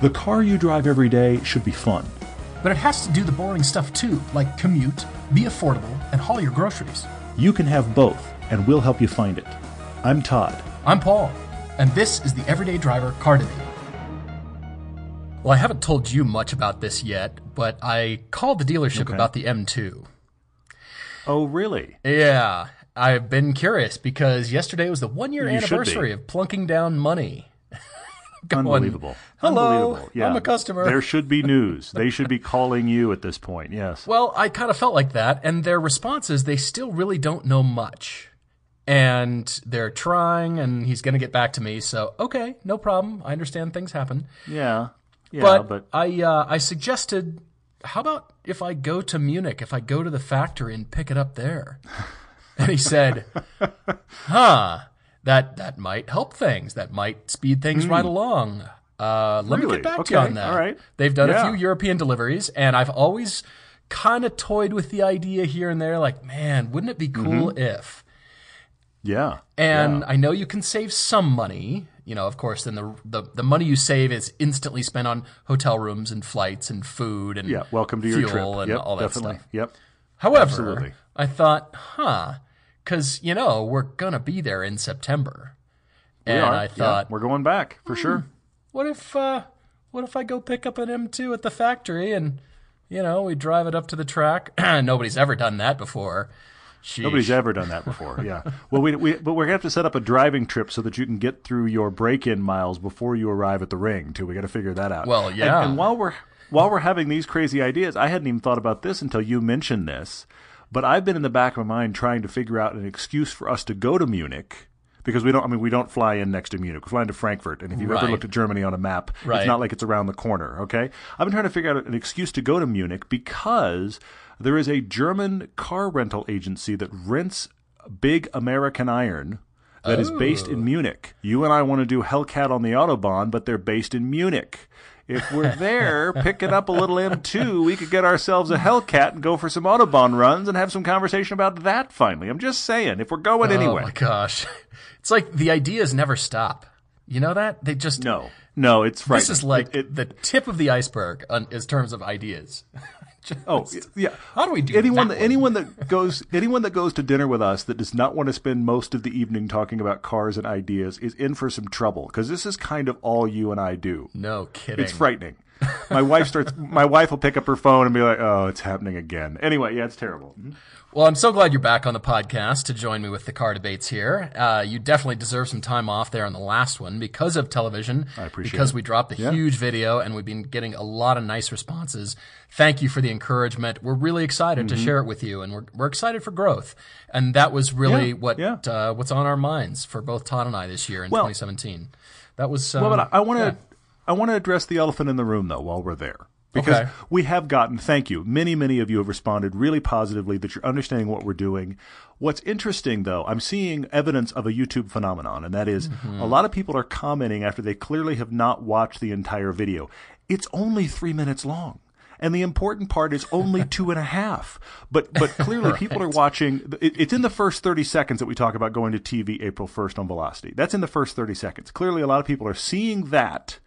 The car you drive every day should be fun. But it has to do the boring stuff too, like commute, be affordable, and haul your groceries. You can have both, and we'll help you find it. I'm Todd. I'm Paul, and this is the Everyday Driver Car Debate. Well, I haven't told you much about this yet, but I called the dealership Okay. about the M2. Oh, really? Yeah, I've been curious because yesterday was the one year You anniversary of plunking down money. Going, Unbelievable. Hello, Unbelievable. I'm a customer. There should be news. they should be calling you at this point. Yes. Well, I kind of felt like that, and their response is they still really don't know much. And they're trying, and he's going to get back to me. So, okay, no problem. I understand things happen. Yeah. Yeah, but, but, I, uh, I suggested, how about if I go to Munich, if I go to the factory and pick it up there? and he said, huh, that, that might help things. That might speed things right along. Uh, let me Hmm. Get back to you on that. all right. They've done Yeah. a few European deliveries, and I've always kind of toyed with the idea here and there, like, man, wouldn't it be cool if? yeah. And yeah. I know you can save some money. You know, of course, then the, the the money you save is instantly spent on hotel rooms and flights and food and yeah. Welcome to your trip. and yep, all that definitely. stuff. Yep. However, Absolutely. I thought, huh, because you know we're gonna be there in September, We and are. I thought, Hmm. we're going back for sure. what if uh, what if I go pick up an M2 at the factory and you know we drive it up to the track? Nobody's ever done that before. Sheesh. Nobody's ever done that before. Yeah. Well, we, we but we're gonna have to set up a driving trip so that you can get through your break-in miles before you arrive at the ring. Too. We got to figure that out. Well, And- yeah. And, while we're while we're having these crazy ideas, I hadn't even thought about this until you mentioned this. But I've been in the back of my mind trying to figure out an excuse for us to go to Munich. Because we don't, I mean, we don't fly in next to Munich. We fly into Frankfurt, and if you've ever looked at Germany on a map, Right. it's not like it's around the corner. Okay, I've been trying to figure out an excuse to go to Munich because there is a German car rental agency that rents big American iron that is based in oh. Munich. You and I want to do Hellcat on the Autobahn, but they're based in Munich. If we're there picking up a little M2, we could get ourselves a Hellcat and go for some Autobahn runs and have some conversation about that finally. I'm just saying, if we're going anyway. Oh my gosh, it's like the ideas never stop. You know that they just No, no, it's frightening. This is like It- it- the tip of the iceberg on, in terms of ideas. Just- Oh yeah. How do we do anyone that that, anyone that goes anyone that goes to dinner with us that does not want to spend most of the evening talking about cars and ideas is in for some trouble because this is kind of all you and I do. No kidding. It's frightening. My wife starts. My wife will pick up her phone and be like, "Oh, it's happening again." Anyway, yeah, it's terrible. Mm-hmm. Well, I'm so glad you're back on the podcast to join me with the car debates here. Uh, you definitely deserve some time off there on the last one because of television. I appreciate because it. we dropped a Yeah. huge video and we've been getting a lot of nice responses. Thank you for the encouragement. We're really excited Mm-hmm. to share it with you, and we're we're excited for growth. And that was really Yeah, what yeah. Uh, what's on our minds for both Todd and I this year in Well- 2017. That was um, Well, but I- I want to. I want to address the elephant in the room though while we're there. Because Okay. we have gotten, thank you, many, many of you have responded really positively that you're understanding what we're doing. What's interesting, though, I'm seeing evidence of a YouTube phenomenon, and that is Mm-hmm. a lot of people are commenting after they clearly have not watched the entire video. It's only three minutes long. And the important part is only two and a half. But but clearly people are watching. It, it's in the first thirty seconds that we talk about going to TV April first on Velocity. That's in the first thirty seconds. Clearly, a lot of people are seeing that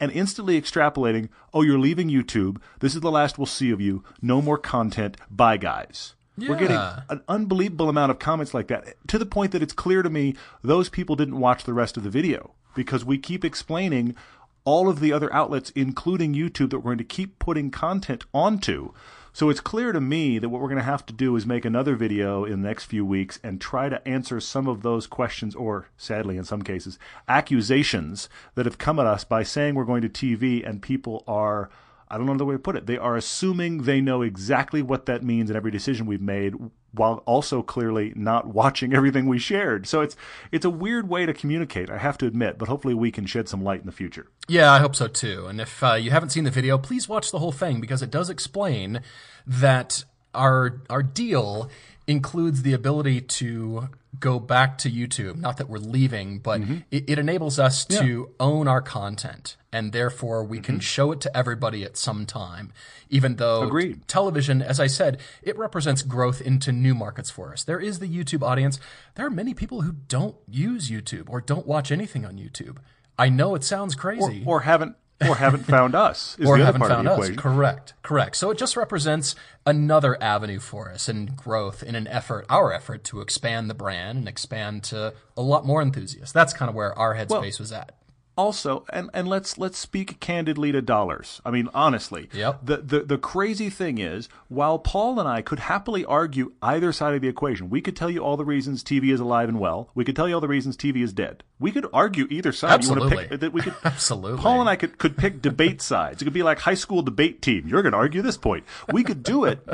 and instantly extrapolating. Oh, you're leaving YouTube. This is the last we'll see of you. No more content. Bye, guys. We're getting an unbelievable amount of comments like that to the point that it's clear to me those people didn't watch the rest of the video because we keep explaining all of the other outlets, including YouTube, that we're going to keep putting content onto. So it's clear to me that what we're going to have to do is make another video in the next few weeks and try to answer some of those questions, or sadly, in some cases, accusations that have come at us by saying we're going to TV and people are I don't know the way to put it. They are assuming they know exactly what that means in every decision we've made, while also clearly not watching everything we shared. So it's it's a weird way to communicate. I have to admit, but hopefully we can shed some light in the future. Yeah, I hope so too. And if uh, you haven't seen the video, please watch the whole thing because it does explain that our our deal includes the ability to go back to YouTube. Not that we're leaving, but mm-hmm. it, it enables us to own our content, and therefore we can mm-hmm. show it to everybody at some time. Even though television, as I said, it represents growth into new markets for us. There is the YouTube audience. There are many people who don't use YouTube or don't watch anything on YouTube. I know it sounds Or, crazy. or haven't or haven't found us. Is or the other haven't part found of the us. equation. Correct, correct. So it just represents another avenue for us and growth in an effort, our effort to expand the brand and expand to a lot more enthusiasts. That's kind of where our headspace was at. Also and, and let's let's speak candidly to dollars. I mean honestly. Yep. the, the the crazy thing is while paul and i could happily argue either side of the equation we could tell you all the reasons tv is alive and well. We could tell you all the reasons tv is dead. We could argue either side. You want to Absolutely. pick that we could Absolutely. paul and i could, could pick debate sides. It could be like high school debate team. You're going to argue this point. We could do it.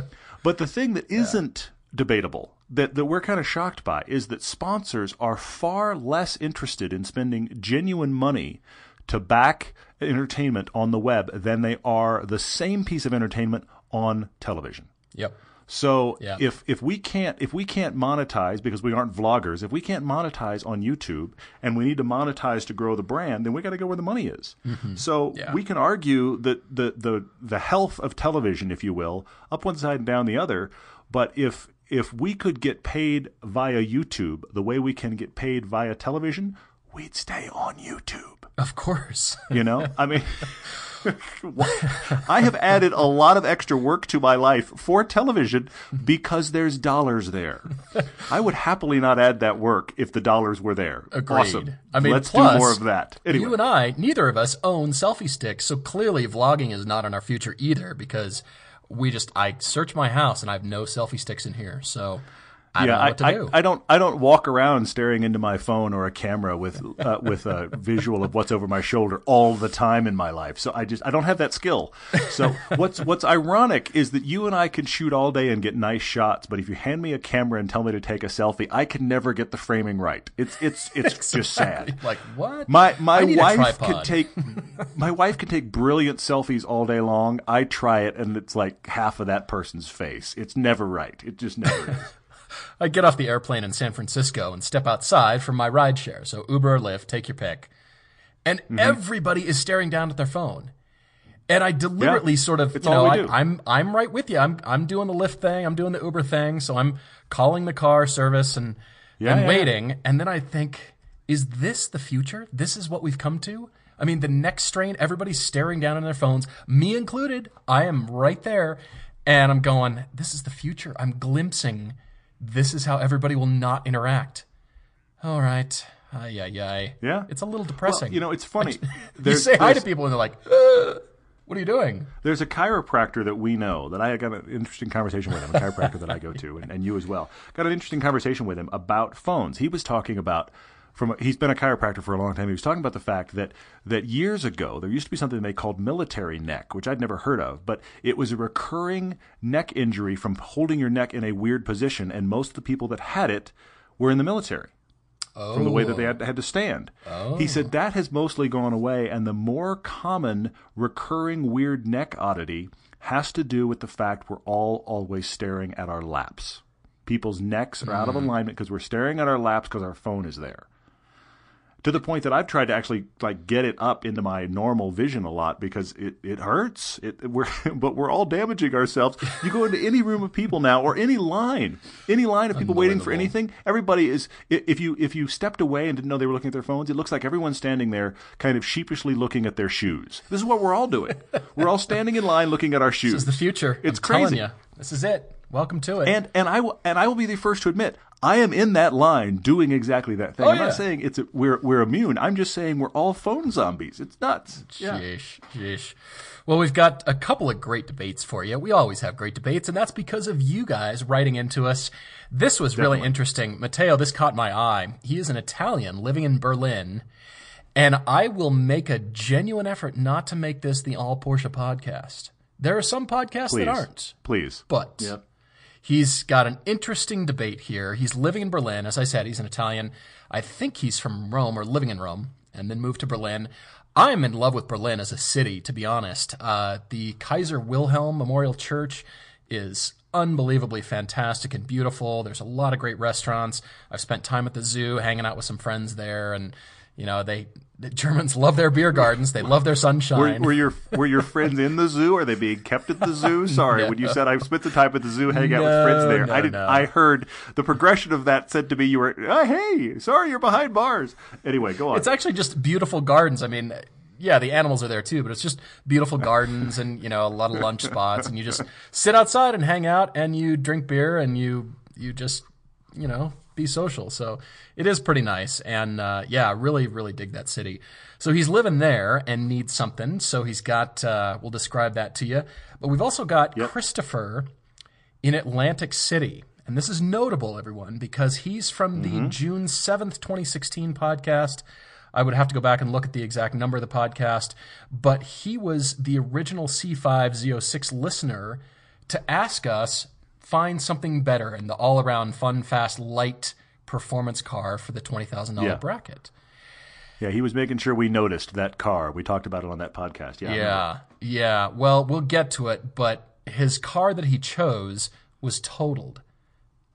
But the thing that not debatable that, that we're kind of shocked by is that sponsors are far less interested in spending genuine money to back entertainment on the web than they are the same piece of entertainment on television. Yep. So Yeah. if if we can't if we can't monetize because we aren't vloggers, if we can't monetize on YouTube and we need to monetize to grow the brand, then we got to go where the money is. So Mm-hmm. Yeah. we can argue that the the the health of television, if you will, up one side and down the other. But if if we could get paid via YouTube the way we can get paid via television, we'd stay on YouTube. Of course. You know, I mean, I have added a lot of extra work to my life for television because there's dollars there. I would happily not add that work if the dollars were there. Agreed. Awesome. I mean, let's plus, do more of that. Anyway, You and I, neither of us own selfie sticks, so clearly vlogging is not in our future either because we just I search my house and I have no selfie sticks in here. So I don't know I, I, do. I don't. I don't walk around staring into my phone or a camera with uh, with a visual of what's over my shoulder all the time in my life. So I just I don't have that skill. So what's what's ironic is that you and I can shoot all day and get nice shots, but if you hand me a camera and tell me to take a selfie, I can never get the framing right. It's it's it's just sad. like what? My my I need a wife can take my wife can take brilliant selfies all day long. I try it and it's like half of that person's face. It's never right. It just never is. I get off the airplane in San Francisco and step outside from my rideshare. So Uber or Lyft, take your pick. And Mm-hmm. everybody is staring down at their phone. And I deliberately Yeah, sort of, you know, I, do. I'm I'm right with you. I'm I'm doing the Lyft thing. I'm doing the Uber thing. So I'm calling the car service and Yeah, and yeah, waiting. And then I think, is this the future? This is what we've come to. I mean, the next strain, everybody's staring down on their phones, me included. I am right there, and I'm going. This is the future. I'm glimpsing. This is how everybody will not interact. All right. Ay, ay, ay. Yeah. It's a little depressing. Well, you know, it's funny. you say hi to people and they're like, uh, "What are you doing?" There's a chiropractor that we know that I got an interesting conversation with him, a chiropractor that I go to, and, and you as well. Got an interesting conversation with him about phones. He was talking about from he's been a chiropractor for a long time. He was talking about the fact that that years ago there used to be something they called military neck, which I'd never heard of, but it was a recurring neck injury from holding your neck in a weird position, and most of the people that had it were in the military from the way that they had, oh. had to stand. He said oh. that has mostly gone away, and the more common recurring weird neck oddity has to do with the fact we're all always staring at our laps. People's necks are out of mm-hmm. alignment because we're staring at our laps because our phone is there. To the point that I've tried to actually like get it up into my normal vision a lot because it, it hurts. It we're but we're all damaging ourselves. You go into any room of people now or any line, any line of people waiting for anything. Everybody is if you if you stepped away and didn't know they were looking at their phones, it looks like everyone's standing there kind of sheepishly looking at their shoes. This is what we're all doing. We're all standing in line looking at our shoes. This is the future. It's I'm crazy. this is it. Welcome to it. And and I will and I will be the first to admit I am in that line doing exactly that thing. Oh, I'm Oh, yeah. not saying it's a, we're we're immune. I'm just saying we're all phone zombies. It's nuts. Yeah. Sheesh, sheesh. Well, we've got a couple of great debates for you. We always have great debates, and that's because of you guys writing into us. This was really interesting. Matteo, this caught my eye. He is an Italian living in Berlin, and I will make a genuine effort not to make this the all Porsche podcast. There are some podcasts Please, that aren't, please. but Yep. He's got an interesting debate here. He's living in Berlin. As I said, he's an Italian. I think he's from Rome or living in Rome and then moved to Berlin. I'm in love with Berlin as a city, to be honest. Uh, the Kaiser Wilhelm Memorial Church is unbelievably fantastic and beautiful. There's a lot of great restaurants. I've spent time at the zoo hanging out with some friends there and you know, they the Germans love their beer gardens. They love their sunshine. were your were your friends in the zoo? Are they being kept at the zoo? Sorry, when you said I spent the time at the zoo hanging out with friends there, no, I didn't. no. I heard the progression of that said to me, "You were, oh, hey, sorry, you're behind bars." Anyway, go on. It's actually just beautiful gardens. I mean, yeah, the animals are there too, but it's just beautiful gardens and you know a lot of lunch spots, and you just sit outside and hang out, and you drink beer, and you you just you know be social. So it is pretty nice, and uh, yeah, really really dig that city. So he's living there and needs something. So he's got uh, we'll describe that to you, but we've also got Christopher in Atlantic City. And this is notable, everyone, because he's from the June 7th, 2016 podcast. I would have to go back and look at the exact number of the podcast, but he was the original C5Z06 listener to ask us find something better in the all around fun, fast, light performance car for the $20,000 Yeah. bracket. Yeah, he was making sure we noticed that car. We talked about it on that podcast. Yeah. Yeah, yeah. Well, we'll get to it, but his car that he chose was totaled.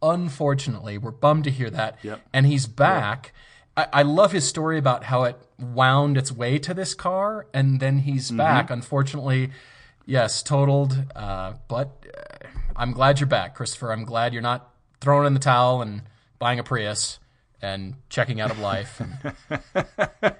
Unfortunately, we're bummed to hear that. Yep. And he's back. I, I love his story about how it wound its way to this car, and then he's Mm-hmm. back. Unfortunately, yes, totaled. Uh, but uh, I'm glad you're back, Christopher. I'm glad you're not throwing in the towel and buying a Prius and checking out of life. And,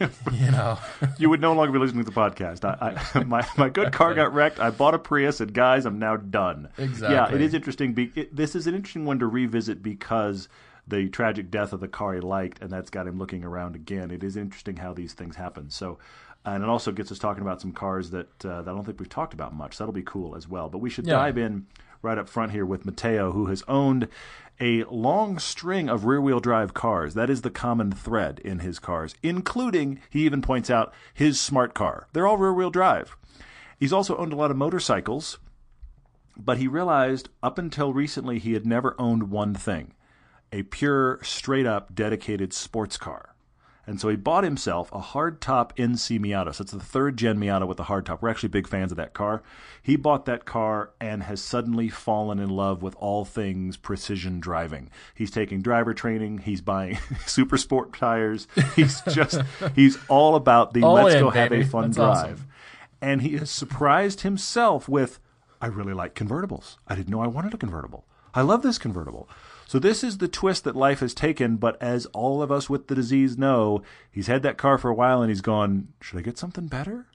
you know. You would no longer be listening to the podcast. I, I, my my good car got wrecked. I bought a Prius, and guys, I'm now done. Exactly. Yeah, it is interesting. Be, it, this is an interesting one to revisit because the tragic death of the car he liked, and that's got him looking around again. It is interesting how these things happen. So, and it also gets us talking about some cars that uh, that I don't think we've talked about much. That'll be cool as well. But we should Yeah. dive in right up front here with Matteo, who has owned a long string of rear wheel drive cars. That is the common thread in his cars, including, he even points out, his smart car. They're all rear wheel drive. He's also owned a lot of motorcycles, but he realized up until recently he had never owned one thing a pure, straight up, dedicated sports car. And so he bought himself a hardtop NC Miata. So it's the third gen Miata with the hardtop. We're actually big fans of that car. He bought that car and has suddenly fallen in love with all things precision driving. He's taking driver training. He's buying super sport tires. He's just, he's all about the All let's in, go have baby. a fun That's drive. awesome. And he has surprised himself with, I really like convertibles. I didn't know I wanted a convertible. I love this convertible. So this is the twist that life has taken, but as all of us with the disease know, he's had that car for a while and he's gone, should I get something better?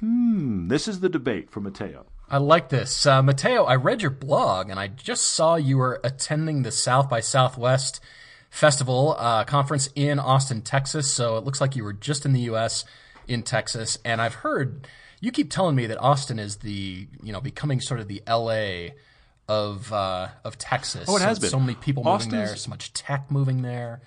Hmm, this is the debate for Matteo. I like this. Uh, Matteo, I read your blog and I just saw you were attending the South by Southwest Festival uh, conference in Austin, Texas. So it looks like you were just in the U.S. in Texas. And I've heard you keep telling me that Austin is the, you know, becoming sort of the L.A. of uh, of Texas. Oh, it has so, been. So many people moving there, so much tech moving there.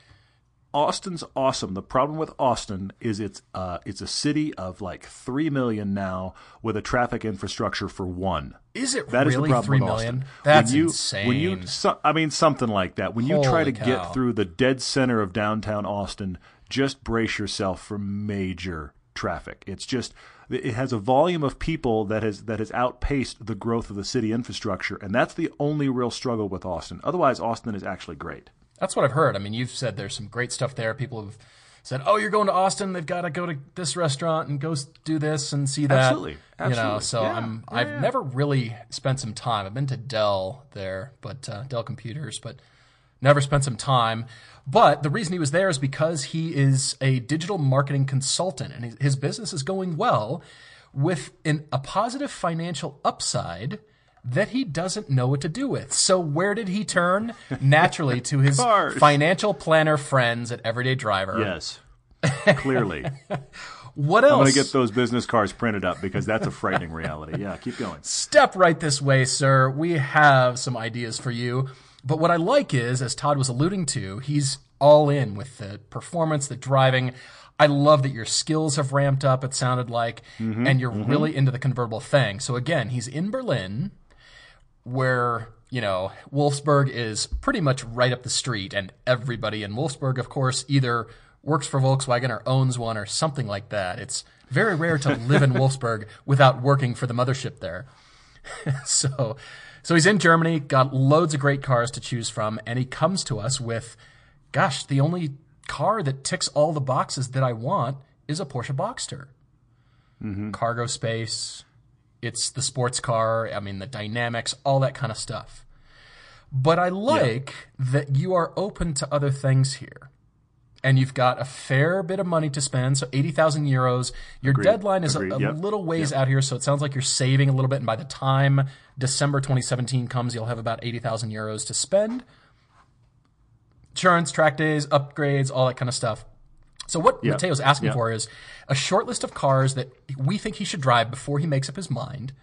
Austin's awesome. The problem with Austin is it's uh, it's a city of like three million now with a traffic infrastructure for one. Is it That is really the problem three with? Austin. That's when you, insane. When you, so, I mean, something like that. When you try to cow. get through the dead center of downtown Austin, just brace yourself for major traffic. It's just it has a volume of people that has that has outpaced the growth of the city infrastructure, and that's the only real struggle with Austin. Otherwise, Austin is actually great. That's what I've heard. I mean, you've said there's some great stuff there. People have said, "Oh, you're going to Austin. They've got to go to this restaurant and go do this and see that." Absolutely. You know, so Yeah. I'm. Yeah, I've never really spent some time. I've been to Dell there, but uh, Dell Computers, but never spent some time. But the reason he was there is because he is a digital marketing consultant, and his, business is going well with an, a positive financial upside that he doesn't know what to do with. So where did he turn? Naturally to his financial planner friends at Everyday Driver. Yes, clearly. What else? I'm going to get those business cards printed up because that's a frightening reality. Yeah, keep going. Step right this way, sir. We have some ideas for you. But what I like is, as Todd was alluding to, he's all in with the performance, the driving. I love that your skills have ramped up, it sounded like, mm-hmm, and you're mm-hmm. really into the convertible thing. So again, he's in Berlin, where, you know, Wolfsburg is pretty much right up the street, and everybody in Wolfsburg, of course, either works for Volkswagen or owns one or something like that. It's very rare to live in Wolfsburg without working for the mothership there. so so he's in Germany, got loads of great cars to choose from, and he comes to us with gosh, the only car that ticks all the boxes that I want is a Porsche Boxster. Mm-hmm. Cargo space, it's the sports car, I mean the dynamics, all that kind of stuff. But I like that you are open to other things here. And you've got a fair bit of money to spend, so 80,000 euros. Your deadline is a, Agreed. a Yep. little ways out here, so it sounds like you're saving a little bit, and by the time December 2017 comes, you'll have about 80,000 euros to spend. Insurance, track days, upgrades, all that kind of stuff. So what Matteo's asking for is a short list of cars that we think he should drive before he makes up his mind.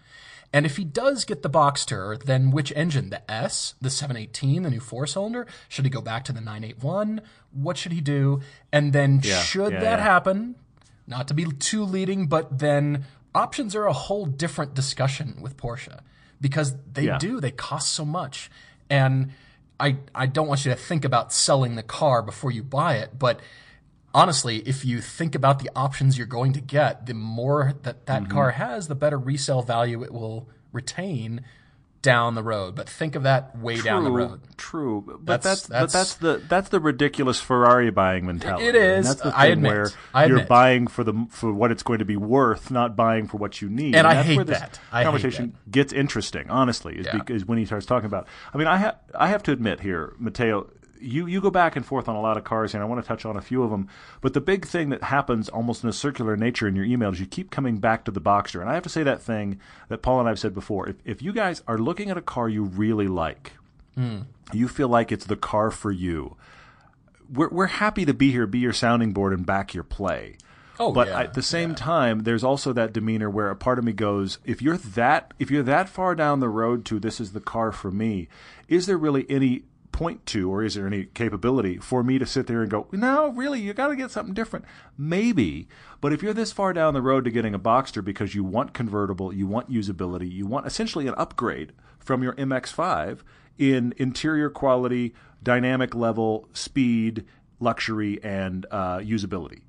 And if he does get the Boxster, then which engine? The S, the 718, the new four cylinder? Should he go back to the 981? What should he do? And then should yeah, that yeah. happen, not to be too leading, but then options are a whole different discussion with Porsche because they Yeah. do, they cost so much. And I, I don't want you to think about selling the car before you buy it, but honestly, if you think about the options you're going to get, the more that that Mm-hmm. car has, the better resale value it will retain down the road. But think of that way down the road. True, but That's- that's, but that's- that's the that's the ridiculous Ferrari buying mentality. It is. And that's the I admit. where I you're buying for the for what it's going to be worth, not buying for what you need. And I that's hate that. I hate conversation gets interesting. Honestly, is, Yeah. because when he starts talking about. I mean, I have I have to admit here, Matteo. You, you go back and forth on a lot of cars and I want to touch on a few of them. But the big thing that happens almost in a circular nature in your emails, you keep coming back to the Boxster. And I have to say that thing that Paul and I have said before. If, if you guys are looking at a car you really like, hmm. you feel like it's the car for you. We're, we're happy to be here, be your sounding board, and back your play. Oh, but yeah, at the same time, there's also that demeanor where a part of me goes, if you're that, if you're that far down the road to this is the car for me, is there really any point to, or is there any capability for me to sit there and go, no, really, you got to get something different? Maybe, but if you're this far down the road to getting a Boxster because you want convertible, you want usability, you want essentially an upgrade from your MX-5 in interior quality, dynamic level, speed, luxury, and uh, usability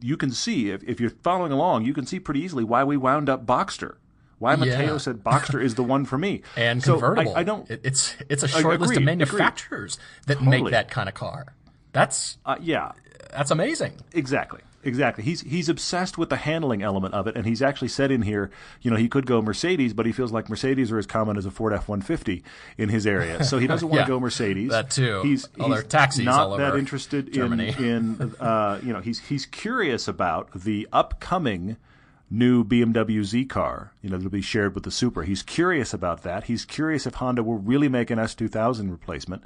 you can see if, if you're following along, you can see pretty easily why we wound up Boxster. Why Matteo Yeah. said Boxster is the one for me. And So convertible. I, I don't. It's it's a short list of manufacturers that make that kind of car. That's Uh, yeah, that's amazing. exactly, exactly. He's he's obsessed with the handling element of it, and he's actually said in here, you know, he could go Mercedes, but he feels like Mercedes are as common as a Ford F one fifty in his area, so he doesn't want Yeah, to go Mercedes. that too. He's, there he's taxis not all that interested Germany. in in uh, you know he's he's curious about the upcoming new BMW Z car, you know, that'll be shared with the Supra. He's curious about that. He's curious if Honda will really make an S2000 replacement.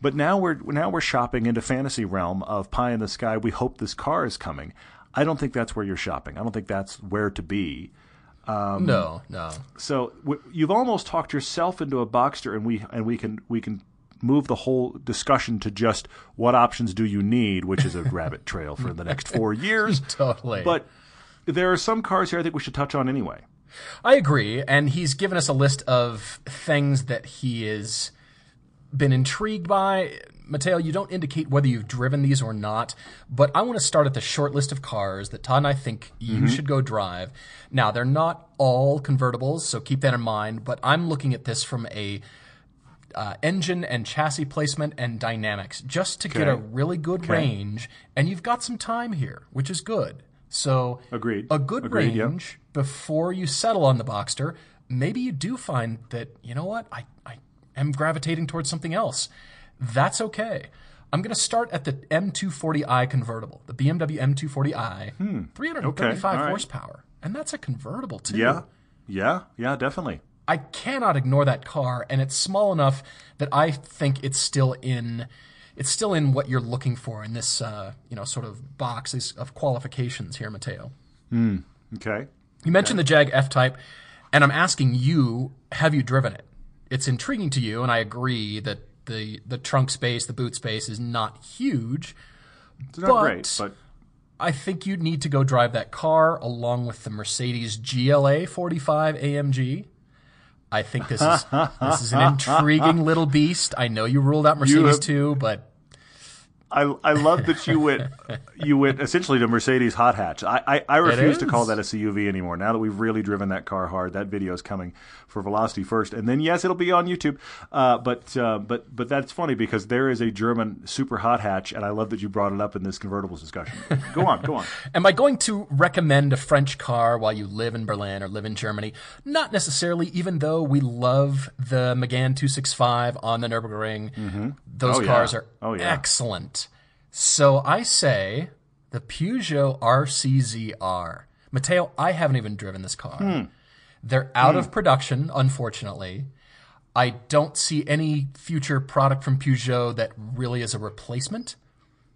But now we're now we're shopping into fantasy realm of pie in the sky. We hope this car is coming. I don't think that's where you're shopping. I don't think that's where to be. Um, no, no. So w- you've almost talked yourself into a Boxster, and we and we can we can move the whole discussion to just what options do you need, which is a rabbit trail for the next four years. Totally. But there are some cars here I think we should touch on anyway. I agree, and he's given us a list of things that he has been intrigued by. Matteo, you don't indicate whether you've driven these or not, but I want to start at the short list of cars that Todd and I think you should go drive. Now, they're not all convertibles, so keep that in mind, but I'm looking at this from a uh, engine and chassis placement and dynamics just to get a really good range, and you've got some time here, which is good. So, Agreed. a good Agreed, yep. range before you settle on the Boxster. Maybe you do find that you know what I, I am gravitating towards something else. That's okay. I'm going to start at the M240i convertible, the BMW M240i, 335 Hmm. Okay, all right. horsepower, and that's a convertible too. Yeah, yeah, yeah, definitely. I cannot ignore that car, and it's small enough that I think it's still in. It's still in what you're looking for in this, uh, you know, sort of box of qualifications here, Matteo. Okay. You mentioned the Jag F Type, and I'm asking you, have you driven it? It's intriguing to you, and I agree that the the trunk space, the boot space, is not huge. It's not But- great, but I think you'd need to go drive that car along with the Mercedes GLA 45 AMG. I think this is this is an intriguing little beast. I know you ruled out Mercedes have- too, but I I love that you went you went essentially to Mercedes hot hatch. I I, I refuse to call that a CUV anymore. Now that we've really driven that car hard, that video is coming for Velocity first, and then yes, it'll be on YouTube. Uh, but uh, but but that's funny because there is a German super hot hatch, and I love that you brought it up in this convertibles discussion. Go on, go on. Am I going to recommend a French car while you live in Berlin or live in Germany? Not necessarily, even though we love the Megane 265 on the Nürburgring. Those Oh, yeah. cars are Oh, yeah. excellent. So I say the Peugeot RCZR. Matteo, I haven't even driven this car. Hmm. They're out hmm. of production, unfortunately. I don't see any future product from Peugeot that really is a replacement.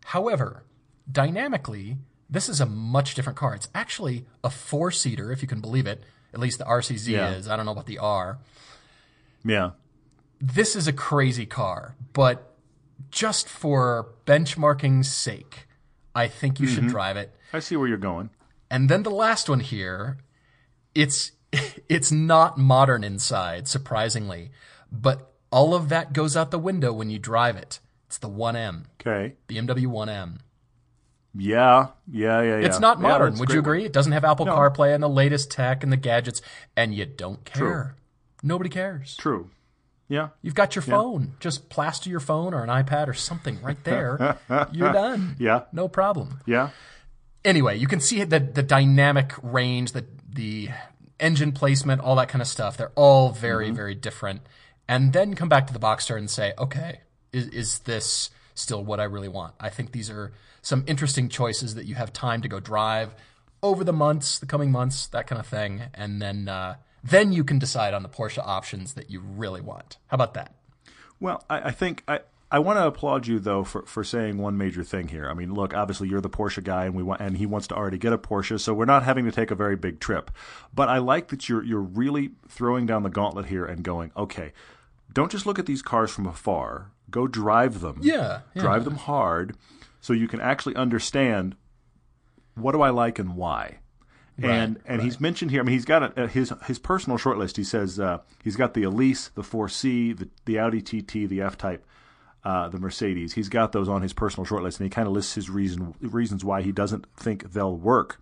However, dynamically, this is a much different car. It's actually a four seater, if you can believe it. At least the RCZ Yeah. is. I don't know about the R. Yeah. This is a crazy car, but just for benchmarking's sake, I think you should mm-hmm. drive it. I see where you're going. And then the last one here, it's it's not modern inside, surprisingly, but all of that goes out the window when you drive it. It's the 1M, Okay. BMW 1M. Yeah. Yeah. Yeah. Yeah. It's not modern. that's Would you agree? It doesn't have Apple No. CarPlay and the latest tech and the gadgets, and you don't care. True. Nobody cares. True. Yeah. You've got your phone. Just plaster your phone or an iPad or something right there. You're done. Yeah. No problem. Yeah. anyway, you can see the the dynamic range, the the engine placement, all that kind of stuff. They're all very very different. And then come back to the Boxster and say, okay, is is this still what I really want? I think these are some interesting choices that you have time to go drive over the months, the coming months, that kind of thing, and then uh, then you can decide on the Porsche options that you really want. How about that? Well, I, I think I, I want to applaud you though for, for saying one major thing here. I mean, look, obviously you're the Porsche guy, and we want, and he wants to already get a Porsche, so we're not having to take a very big trip. But I like that you're you're really throwing down the gauntlet here and going, okay, don't just look at these cars from afar. Go drive them. Yeah, yeah. drive them hard, so you can actually understand what do I like and why. And and he's mentioned here. I mean, he's got a, his his personal shortlist. He says uh, he's got the Elise, the 4C, the the Audi TT, the F Type, uh, the Mercedes. He's got those on his personal shortlist, and he kind of lists his reason reasons why he doesn't think they'll work.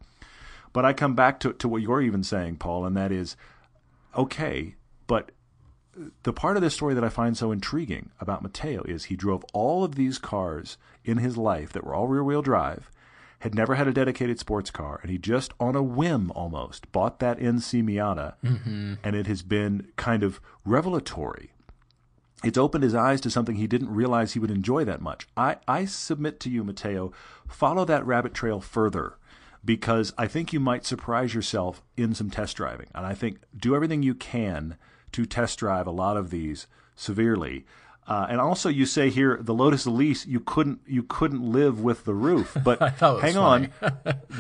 But I come back to to what you're even saying, Paul, and that is okay, but the part of this story that I find so intriguing about Matteo is he drove all of these cars in his life that were all rear wheel drive, had never had a dedicated sports car, and he just on a whim almost bought that NC Miata, mm-hmm. and it has been kind of revelatory. It's opened his eyes to something he didn't realize he would enjoy that much. I, I submit to you, Matteo, follow that rabbit trail further because I think you might surprise yourself in some test driving. And I think do everything you can to test drive a lot of these severely. Uh, and also, you say here the Lotus Elise you couldn't you couldn't live with the roof, but thought it was hang on,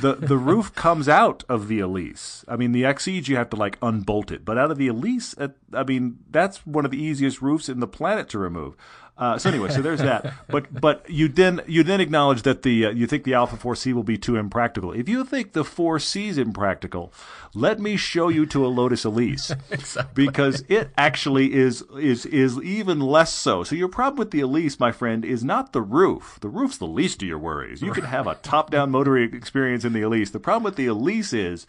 the the roof comes out of the Elise. I mean, the Exige you have to like unbolt it, but out of the Elise, uh, I mean, that's one of the easiest roofs in the planet to remove. Uh, so anyway, so there's that. But but you then you then acknowledge that the uh, you think the Alfa 4C will be too impractical. If you think the 4C is impractical, let me show you to a Lotus Elise because it actually is is is even less so. So your problem with the Elise, my friend, is not the roof. The roof's the least of your worries. You can have a top-down motoring experience in the Elise. The problem with the Elise is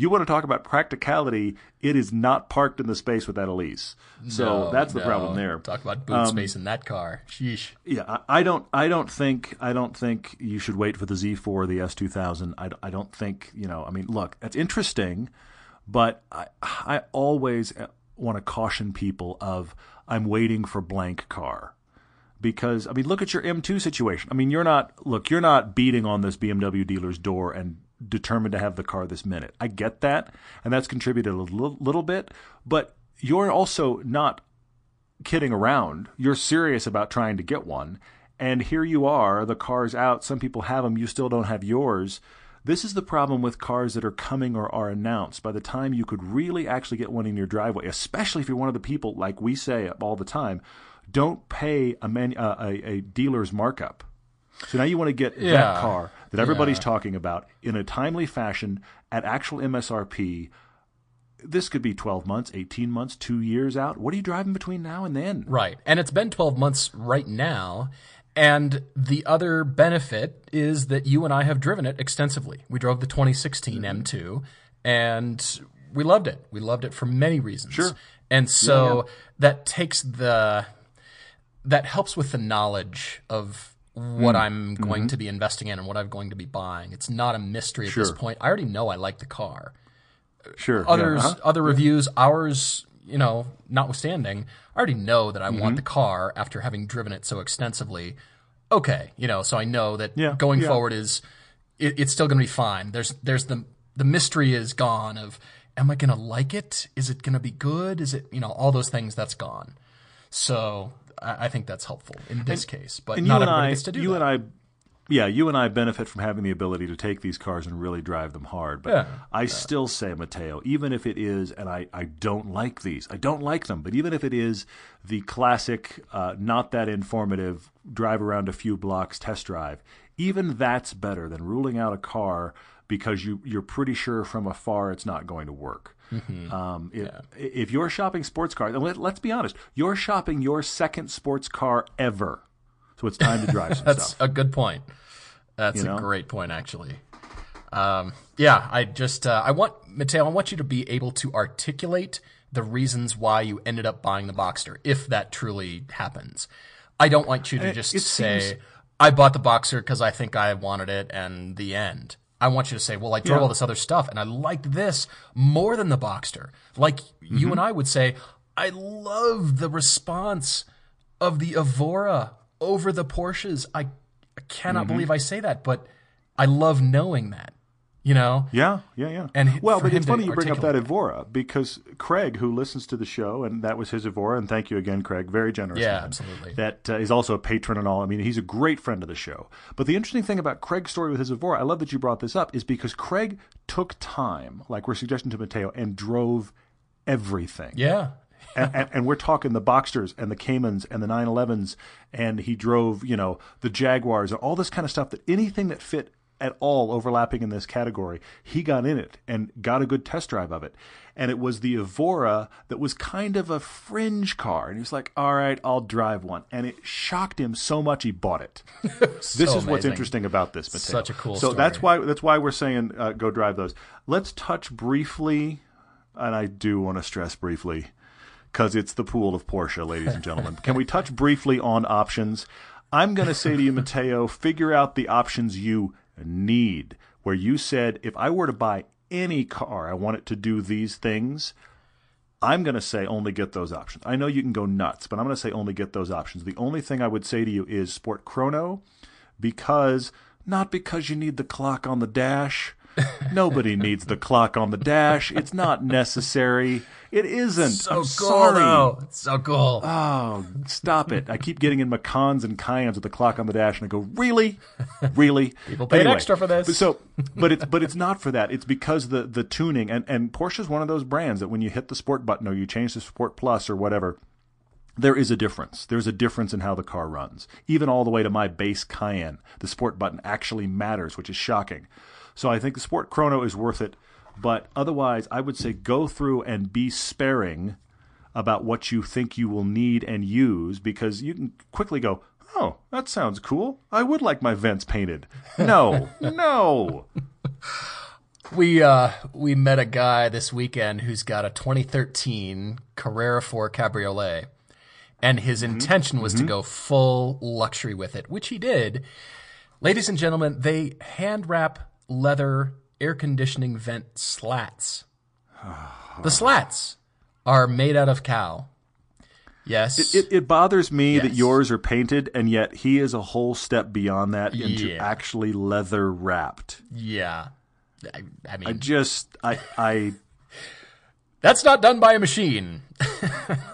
you want to talk about practicality, it is not parked in the space with that Elise. So No, that's the no. problem there. Talk about boot um, space in that car. Sheesh. Yeah, I, I don't. I don't think. I don't think you should wait for the Z4 or the S2000. I, I don't think. You know. I mean, look, that's interesting, but I I always uh, want to caution people of I'm waiting for blank car because I mean, look at your M2 situation. I mean, you're not look, you're not beating on this BMW dealer's door and determined to have the car this minute. I get that, and that's contributed a little, little bit, but you're also not kidding around. You're serious about trying to get one, and here you are. The car's out. Some people have them. You still don't have yours. This is the problem with cars that are coming or are announced. By the time you could really actually get one in your driveway, especially if you're one of the people like we say all the time, don't pay a, man, uh, a, a dealer's markup. So now you want to get Yeah. that car that everybody's Yeah. talking about in a timely fashion at actual MSRP. This could be 12 months, 18 months, two years out. What are you driving between now and then? Right. And it's been 12 months right now. And the other benefit is that you and I have driven it extensively. We drove the 2016 M2 mm-hmm. and we loved it. We loved it for many reasons. Sure. And so that takes the that helps with the knowledge of what Mm. I'm going to be investing in and what I'm going to be buying. It's not a mystery at this point. I already know I like the car Sure. yeah, others uh-huh. other reviews ours you know notwithstanding i already know that i Mm-hmm. want the car after having driven it so extensively okay, you know, so I know that Yeah, going yeah. forward is it, it's still going to be fine. There's there's the the mystery is gone of am I going to like it? Is it going to be good? Is it you know all those things that's gone. So I, I think that's helpful in this case, but not and everybody I, gets to do you that. and I, yeah, you and I benefit from having the ability to take these cars and really drive them hard. But Yeah. I still say, Matteo, even if it is, and I, I don't like these, I don't like them, but even if it is the classic, uh, not that informative, drive around a few blocks test drive, even that's better than ruling out a car because you you're pretty sure from afar it's not going to work. Mm-hmm. Um, if, if you're shopping sports cars, let, let's be honest, you're shopping your second sports car ever. So it's time to drive some That's stuff. a good point. That's You know? a great point, actually. Um, yeah, I just uh, I want Matteo. I want you to be able to articulate the reasons why you ended up buying the Boxster, if that truly happens. I don't want you to just it say seems- I bought the Boxer because I think I wanted it, and the end. I want you to say, well, I drove Yeah. all this other stuff, and I liked this more than the Boxster. Like Mm-hmm. you and I would say, I love the response of the Evora over the Porsches. I, I cannot Mm-hmm. believe I say that, but I love knowing that. You know, Yeah, yeah, yeah. And well, but it's funny you bring up that Evora because Craig, who listens to the show, and that was his Evora, and thank you again, Craig, very generous. Yeah, man, absolutely. That uh, is also a patron and all. I mean, he's a great friend of the show. But the interesting thing about Craig's story with his Evora, I love that you brought this up, is because Craig took time, like we're suggesting to Matteo, and drove everything. yeah, and, and, and we're talking the Boxsters and the Caymans and the 911s, and he drove, you know, the Jaguars and all this kind of stuff. That anything that fit at all overlapping in this category, he got in it and got a good test drive of it. And it was the Evora that was kind of a fringe car, and he was like, "All right, I'll drive one," and it shocked him so much he bought it. this is what's interesting about this, Matteo. Such a cool So that's why that's why we're saying uh, go drive those. Let's touch briefly, and I do want to stress briefly because it's the pool of Porsche, ladies and gentlemen. Can we touch briefly on options? I'm going to say to you, Matteo, figure out the options you need. Where you said, if I were to buy any car, I want it to do these things. I'm going to say only get those options. I know you can go nuts, but I'm going to say only get those options. The only thing I would say to you is Sport Chrono because not because you need the clock on the dash. Nobody needs the clock on the dash. It's not necessary. It isn't. so I'm cool sorry. though. It's so cool. Oh, stop it. I keep getting in Macans and Cayennes with the clock on the dash and I go, really? Really? People paid extra for this. But so but it's but it's not for that. It's because the the tuning and, and Porsche is one of those brands that when you hit the sport button or you change to sport plus or whatever, there is a difference. There's a difference in how the car runs. Even all the way to my base Cayenne, the sport button actually matters, which is shocking. So I think the Sport Chrono is worth it, but otherwise I would say go through and be sparing about what you think you will need and use because you can quickly go, "Oh, that sounds cool. I would like my vents painted." No. no. We uh we met a guy this weekend who's got a 2013 Carrera 4 Cabriolet, and his Mm-hmm. intention was to go full luxury with it, which he did. Ladies and gentlemen, they hand wrap leather air conditioning vent slats. the slats are made out of cow. Yes. It, it bothers me that yours are painted, and yet he is a whole step beyond that into Yeah. actually leather wrapped. yeah. I, I mean, I just, I, I, that's not done by a machine.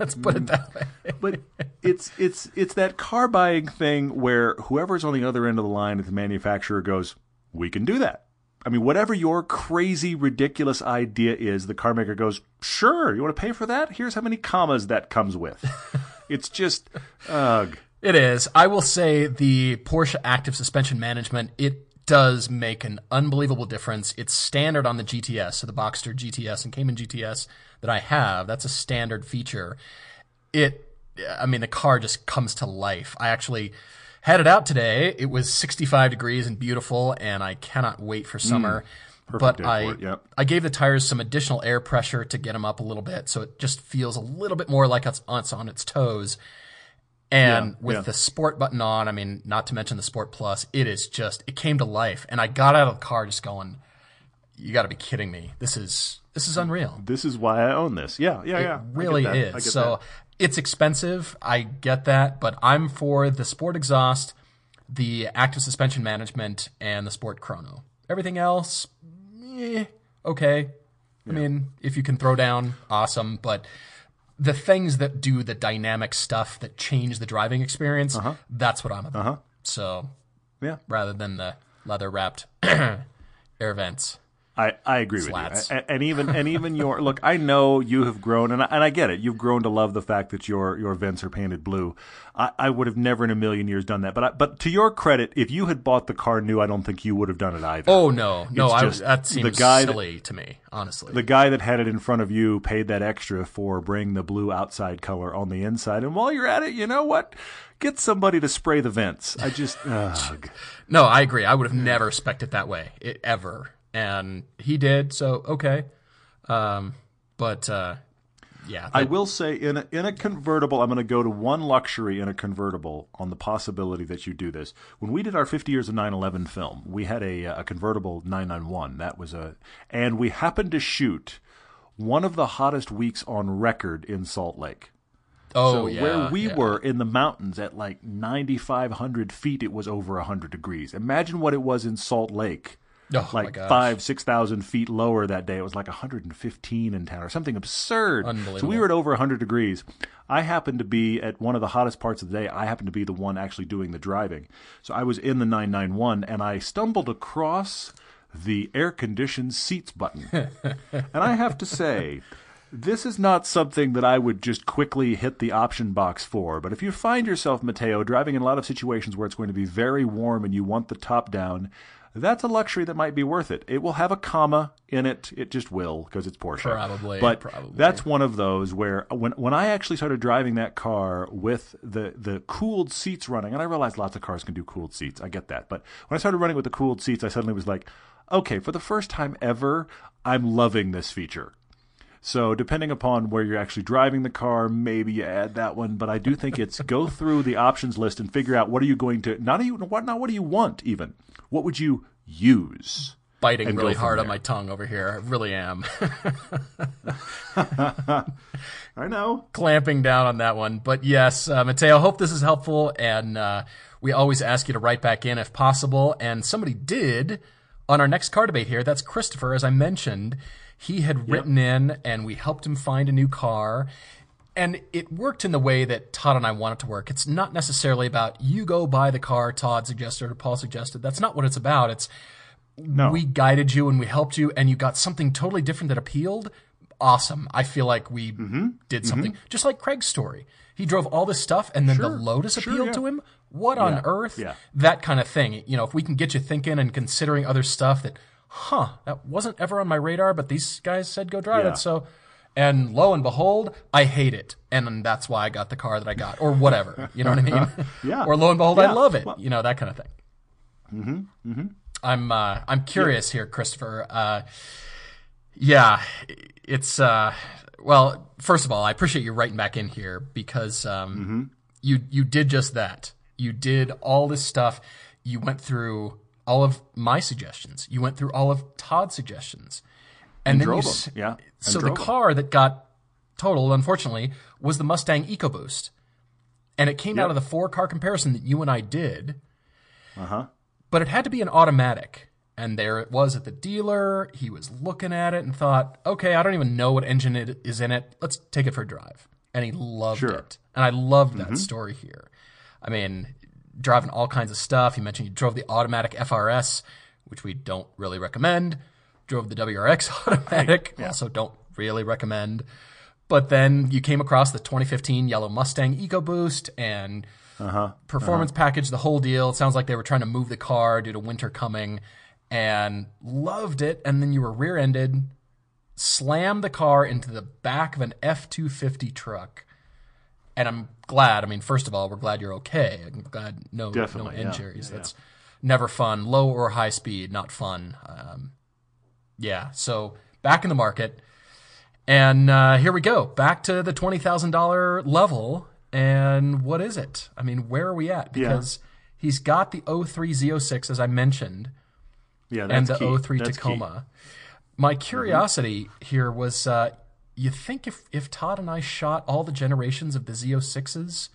Let's put it mm. that way. but it's it's it's that car buying thing where whoever's on the other end of the line at the manufacturer goes, "We can do that." I mean, whatever your crazy, ridiculous idea is, the car maker goes, "Sure, you want to pay for that? Here's how many commas that comes with." it's just, ugh. It is. I will say the Porsche active suspension management, it does make an unbelievable difference. It's standard on the GTS, so the Boxster GTS and Cayman GTS that I have. That's a standard feature. It, I mean, the car just comes to life. I actually had it out today. It was 65 degrees and beautiful, and I cannot wait for mm, summer. but day for I, it, yep. I gave the tires some additional air pressure to get them up a little bit, so it just feels a little bit more like it's, it's on its toes. And Yeah, with yeah. the sport button on, I mean, not to mention the sport plus, it is just, it came to life. And I got out of the car just going, you got to be kidding me. This is, this is unreal. This is why I own this. Yeah, yeah, yeah. It get really. I is. get So. It's expensive. I get that, but I'm for the sport exhaust, the active suspension management and the sport chrono. Everything else, eh, okay. I mean, if you can throw down, awesome. But the things that do the dynamic stuff that change the driving experience, that's what I'm about. So Yeah. rather than the leather wrapped air vents. I, I agree Slats. with you, and even and even your look. I know you have grown, and I, and I get it. You've grown to love the fact that your your vents are painted blue. I, I would have never in a million years done that. But I, but to your credit, if you had bought the car new, I don't think you would have done it either. Oh no, no, I, that the seems guy that- silly to me, honestly. the guy that had it in front of you paid that extra for bring the blue outside color on the inside. And while you're at it, you know what? Get somebody to spray the vents. I just no, I agree. I would have never spec it that way it, ever, and he did. So okay, um, but uh, yeah, I will say in a, in a convertible, I'm going to go to one luxury in a convertible on the possibility that you do this. When we did our 50 years of 911 film, we had a, a convertible 991. That was a, and we happened to shoot one of the hottest weeks on record in Salt Lake. oh So yeah, where we yeah. were in the mountains at like 9,500 feet, it was over 100 degrees. Imagine what it was in Salt Lake. Oh, my like five, six thousand feet lower that day. It was like 115 in town or something absurd. So we were at over 100 degrees. I happened to be at one of the hottest parts of the day. I happened to be the one actually doing the driving. So I was in the 991 and I stumbled across the air conditioned seats button. and I have to say, this is not something that I would just quickly hit the option box for. But if you find yourself, Matteo, driving in a lot of situations where it's going to be very warm and you want the top down, that's a luxury that might be worth it. It will have a comma in it. It just will because it's Porsche. Probably, But probably. that's one of those where uh, when when I actually started driving that car with the the cooled seats running, and I realized lots of cars can do cooled seats. I get that. But when I started running with the cooled seats, I suddenly was like, okay, for the first time ever, I'm loving this feature. So depending upon where you're actually driving the car, maybe you add that one. But I do think it's go through the options list and figure out what are you going to not you what not what do you want even what would you use. biting really hard on my tongue over here. I really am I know. clamping down on that one. But yes, uh, Matteo, hope this is helpful. And uh, we always ask you to write back in if possible. And somebody did on our next car debate here. That's Christopher, as I mentioned. He had written in, and we helped him find a new car. And it worked in the way that Todd and I want it to work. It's not necessarily about you go buy the car Todd suggested or Paul suggested. That's not what it's about. It's No. we guided you and we helped you and you got something totally different that appealed awesome i feel like we Mm-hmm. did something just like craig's story he drove all this stuff and then the lotus Sure, appealed yeah. to him what on earth Yeah. that kind of thing you know if we can get you thinking and considering other stuff that huh that wasn't ever on my radar but these guys said go drive Yeah. it so and lo and behold i hate it and that's why i got the car that i got or whatever you know what i mean Yeah. or lo and behold i love it you know that kind of thing I'm uh, I'm curious here, Christopher. Uh, yeah, it's uh, well. First of all, I appreciate you writing back in here because um, you you did just that. You did all this stuff. You went through all of my suggestions. You went through all of Todd's suggestions, and, then drove you. them, yeah, and So the drove them. car that got totaled, unfortunately, was the Mustang EcoBoost, and it came out of the four car comparison that you and I did Uh huh. but it had to be an automatic. And there it was at the dealer. He was looking at it and thought, okay, I don't even know what engine it is in it. Let's take it for a drive. And he loved Sure. it. And I loved that story here. I mean, driving all kinds of stuff. You mentioned you drove the automatic FRS, which we don't really recommend. Drove the WRX automatic, also don't really recommend. But then you came across the 2015 yellow Mustang EcoBoost and performance package, the whole deal. It sounds like they were trying to move the car due to winter coming and loved it. And then you were rear ended, slammed the car into the back of an F 250 truck. And I'm glad. I mean, first of all, we're glad you're okay. I'm glad no, no Definitely, yeah. injuries. That's never fun. Low or high speed, not fun. Um, yeah. So back in the market. And uh, here we go. Back to the $20,000 level. And what is it? I mean, where are we at? Yeah. Because he's got the 03 Z06, as I mentioned, Yeah, and that's the key. 03 That's key. Tacoma. My curiosity here was uh, you think if, if Todd and I shot all the generations of the Z06s,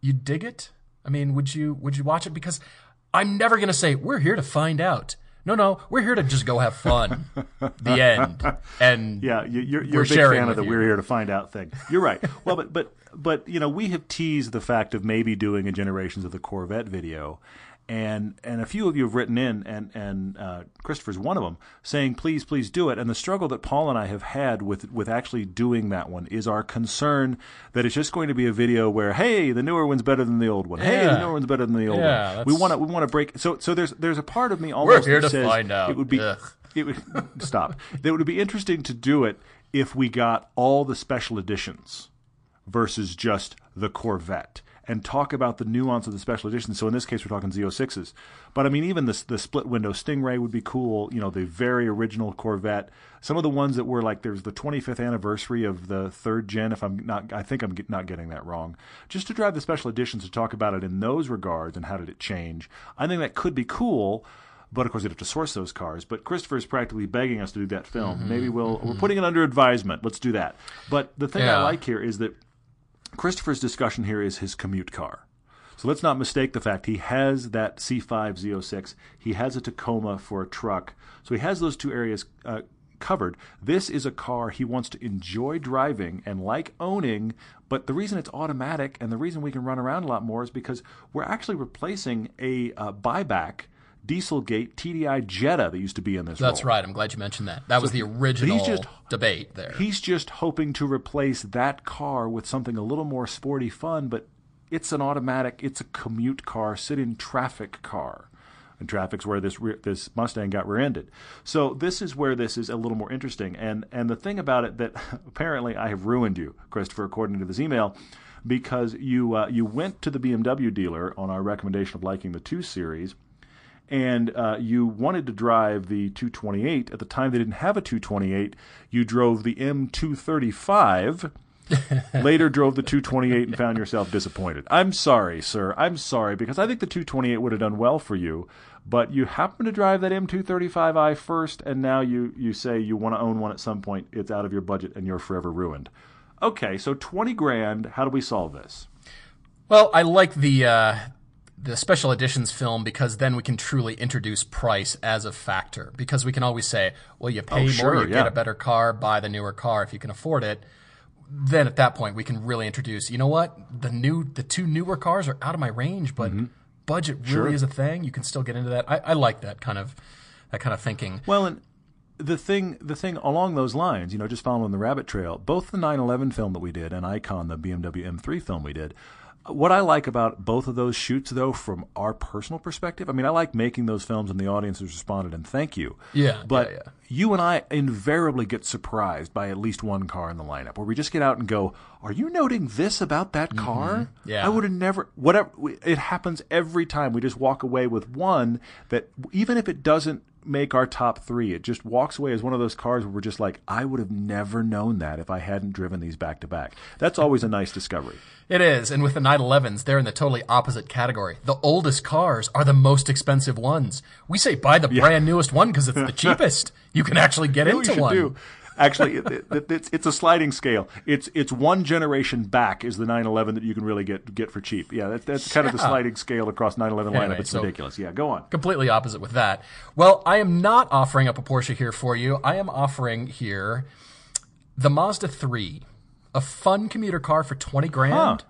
you'd dig it? I mean, would you would you watch it? Because I'm never gonna say we're here to find out. No, no, we're here to just go have fun. the end. And Yeah, you- you're, you're We're a big fan of the you. "we're here to find out" thing. You're right. well, but but but you know, we have teased the fact of maybe doing a Generations of the Corvette video, and and a few of you have written in, and and uh, Christopher's one of them, saying please please do it. And the struggle that Paul and I have had with with actually doing that one is our concern that it's just going to be a video where hey, the newer one's better than the old one. Hey, the newer one's better than the old Yeah, one. We want to we want to break. So so there's there's a part of me almost here that to says find out. It would be Ugh. it would stop. It would be interesting to do it if we got all the special editions versus just the Corvette and talk about the nuance of the special editions. So in this case, we're talking Z06s. But I mean, even the the split window Stingray would be cool. You know, the very original Corvette. Some of the ones that were like there's the 25th anniversary of the third gen. If I'm not, I think I'm get, not getting that wrong. Just to drive the special editions to talk about it in those regards and how did it change. I think that could be cool. But of course, you'd have to source those cars. But Christopher is practically begging us to do that film. Maybe mm-hmm, we'll we're mm-hmm. putting it under advisement. Let's do that. But the thing I like here is that Christopher's discussion here is his commute car. So let's not mistake the fact he has that C5 Z06. He has a Tacoma for a truck. So he has those two areas uh, covered. This is a car he wants to enjoy driving and like owning. But the reason it's automatic and the reason we can run around a lot more is because we're actually replacing a uh, buyback Dieselgate TDI Jetta that used to be in this. that's role. right. I'm glad you mentioned that. That was the original just- debate there. He's just hoping to replace that car with something a little more sporty fun, but it's an automatic, it's a commute car, sit in traffic car. And traffic's where this re- this Mustang got rear-ended. So this is where this is a little more interesting. And and the thing about it that apparently I have ruined you, Christopher, according to this email, because you uh, you went to the BMW dealer on our recommendation of liking the two series and uh, you wanted to drive the 228. At the time, they didn't have a 228. You drove the M235. Later, drove the 228 and found yourself disappointed. I'm sorry, sir. I'm sorry because I think the 228 would have done well for you. But you happen to drive that M235i first, and now you you say you want to own one at some point. It's out of your budget, and you're forever ruined. Okay, so 20 grand. How do we solve this? Well, I like the uh, the special editions film because then we can truly introduce price as a factor. Because we can always say, well, you pay more, Oh, sure, you yeah. get a better car, buy the newer car if you can afford it. Then at that point, we can really introduce. You know what? The new, the two newer cars are out of my range, but budget really Mm-hmm. Sure. is a thing. You can still get into that. I, I like that kind of that kind of thinking. Well, and the thing, the thing along those lines, you know, just following the rabbit trail, both the 911 film that we did and Icon, the BMW M3 film we did. What I like about both of those shoots, though, from our personal perspective, I mean, I like making those films and the audience has responded, and thank you. Yeah, But yeah, yeah. You and I invariably get surprised by at least one car in the lineup where we just get out and go, Are you noting this about that car? Mm-hmm. Yeah. I would have never, whatever, it happens every time. We just walk away with one that, even if it doesn't make our top three, it just walks away as one of those cars where we're just like, I would have never known that if I hadn't driven these back to back. That's always a nice discovery. It is, and with the 911s, they're in the totally opposite category. The oldest cars are the most expensive ones. We say buy the brand newest one because it's the cheapest. You can actually get You know into one. do? Actually, it, it, it's it's a sliding scale. It's it's one generation back is the 911 that you can really get get for cheap. Yeah, that, that's kind of the sliding scale across 911 lineup. Anyway, It's so- ridiculous. Yeah, go on. Completely opposite with that. Well, I am not offering up a Porsche here for you. I am offering here the Mazda 3, a fun commuter car for 20 grand.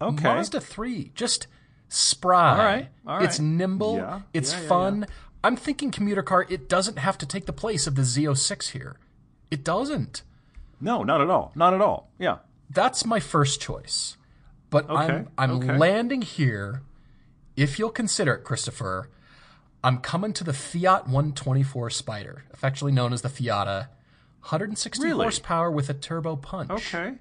Okay. Mazda 3, just spry. All right, all It's nimble, Yeah, it's yeah, yeah, fun. I'm thinking commuter car, it doesn't have to take the place of the Z06 here. It doesn't. No, not at all. Not at all. Yeah. That's my first choice. But Okay, I'm I'm okay. landing here. If you'll consider it, Christopher, I'm coming to the Fiat 124 Spider, affectionately known as the Fiata. 160 Really? horsepower with a turbo punch. Okay.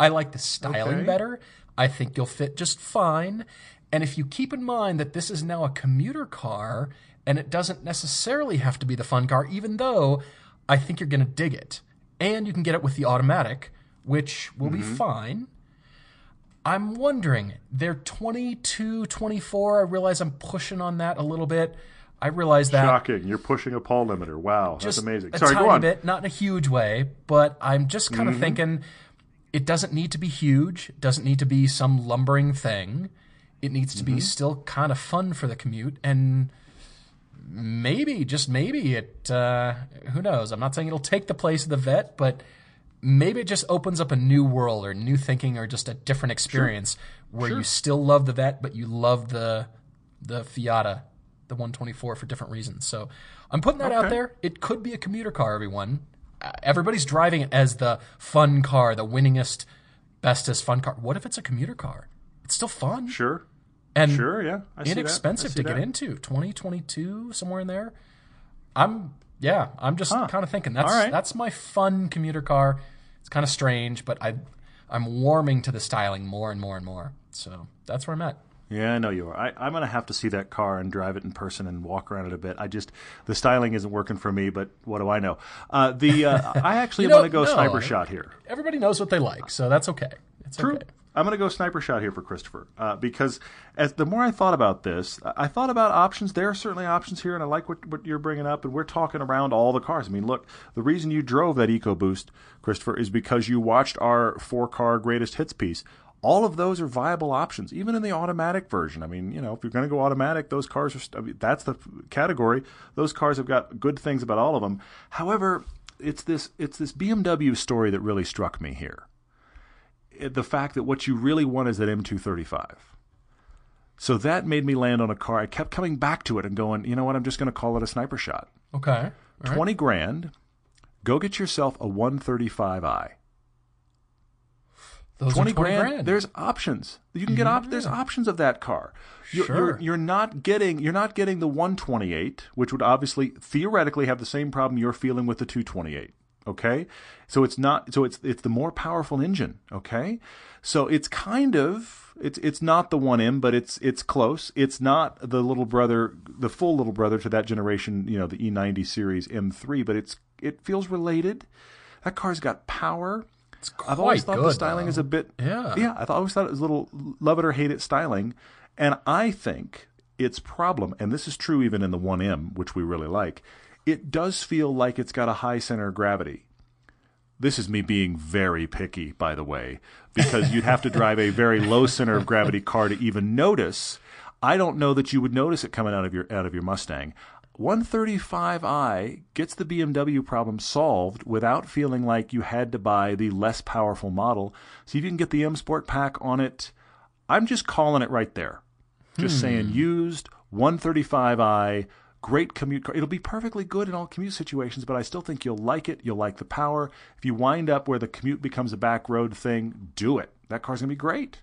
I like the styling Okay. better. I think you'll fit just fine. And if you keep in mind that this is now a commuter car and it doesn't necessarily have to be the fun car, even though I think you're going to dig it. And you can get it with the automatic, which will Mm-hmm. be fine. I'm wondering, they're 22, 24. I realize I'm pushing on that a little bit. I realize that Shocking. You're pushing a Paul limiter. Wow. That's amazing. A Sorry, tiny go on. bit, not in a huge way, but I'm just kind of Mm-hmm. thinking it doesn't need to be huge. It doesn't need to be some lumbering thing. It needs to be still kind of fun for the commute, and maybe, just maybe, it. Uh, who knows? I'm not saying it'll take the place of the vet, but maybe it just opens up a new world or new thinking or just a different experience where you still love the vet, but you love the the Fiata, the 124 for different reasons. So I'm putting that out there. It could be a commuter car, everyone. Uh, Everybody's driving it as the fun car, the winningest, bestest fun car. What if it's a commuter car? It's still fun Sure. And Sure. Yeah. I that. Inexpensive to get into. 2022 somewhere in there. I'm yeah, I'm just kind of thinking that's right. that's my fun commuter car. It's kind of strange, but I I'm warming to the styling more and more and more. So, that's where I'm at. Yeah, I know you are. I, I'm going to have to see that car and drive it in person and walk around it a bit. I just the styling isn't working for me, but what do I know? Uh, the uh, I actually You know, want to go no, sniper shot here. Everybody knows what they like, so that's okay. It's True. okay. I'm going to go sniper shot here for Christopher uh, because as the more I thought about this, I thought about options. There are certainly options here, and I like what, what you're bringing up. And we're talking around all the cars. I mean, look, the reason you drove that EcoBoost, Christopher, is because you watched our four car greatest hits piece. All of those are viable options, even in the automatic version. I mean, you know, if you're going to go automatic, those cars are. I mean, that's the category. Those cars have got good things about all of them. However, it's this it's this BMW story that really struck me here the fact that what you really want is that M235. So that made me land on a car. I kept coming back to it and going, you know what? I'm just going to call it a sniper shot. Okay. All right. 20 grand. Go get yourself a 135i. Those 20, are 20 grand, grand. There's options. You can get op- there's options of that car. You're, Sure. you're you're not getting you're not getting the 128, which would obviously theoretically have the same problem you're feeling with the 228. Okay, so it's not so it's it's the more powerful engine. Okay, so it's kind of it's it's not the 1M, but it's it's close. It's not the little brother, the full little brother to that generation, you know, the E90 series M3, but it's it feels related. That car's got power. it's I've always thought good, the styling though. is a bit Yeah. yeah. I've always thought it was a little love it or hate it styling, and I think its problem, and this is true even in the 1M, which we really like, it does feel like it's got a high center of gravity. This is me being very picky, by the way, because you'd have to drive a very low center of gravity car to even notice. I don't know that you would notice it coming out of your out of your Mustang. 135i gets the BMW problem solved without feeling like you had to buy the less powerful model. See if you can get the M Sport pack on it. I'm just calling it right there. Just saying hmm. used 135i, great commute car. It'll be perfectly good in all commute situations, but I still think you'll like it. You'll like the power. If you wind up where the commute becomes a back road thing, do it. That car's going to be great.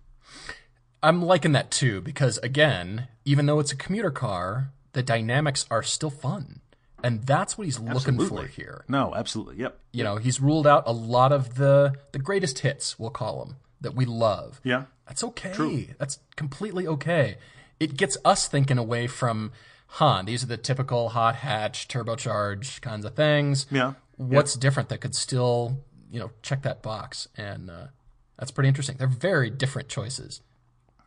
I'm liking that too because again, even though it's a commuter car, the dynamics are still fun. And that's what he's looking for here. No, absolutely. Yep. You know, he's ruled out a lot of the the greatest hits, we'll call them, that we love. Yeah. That's okay. That's completely okay. It gets us thinking away from, huh, these are the typical hot hatch, turbocharged kinds of things. Yeah. What's different that could still, you know, check that box? And uh, that's pretty interesting. They're very different choices.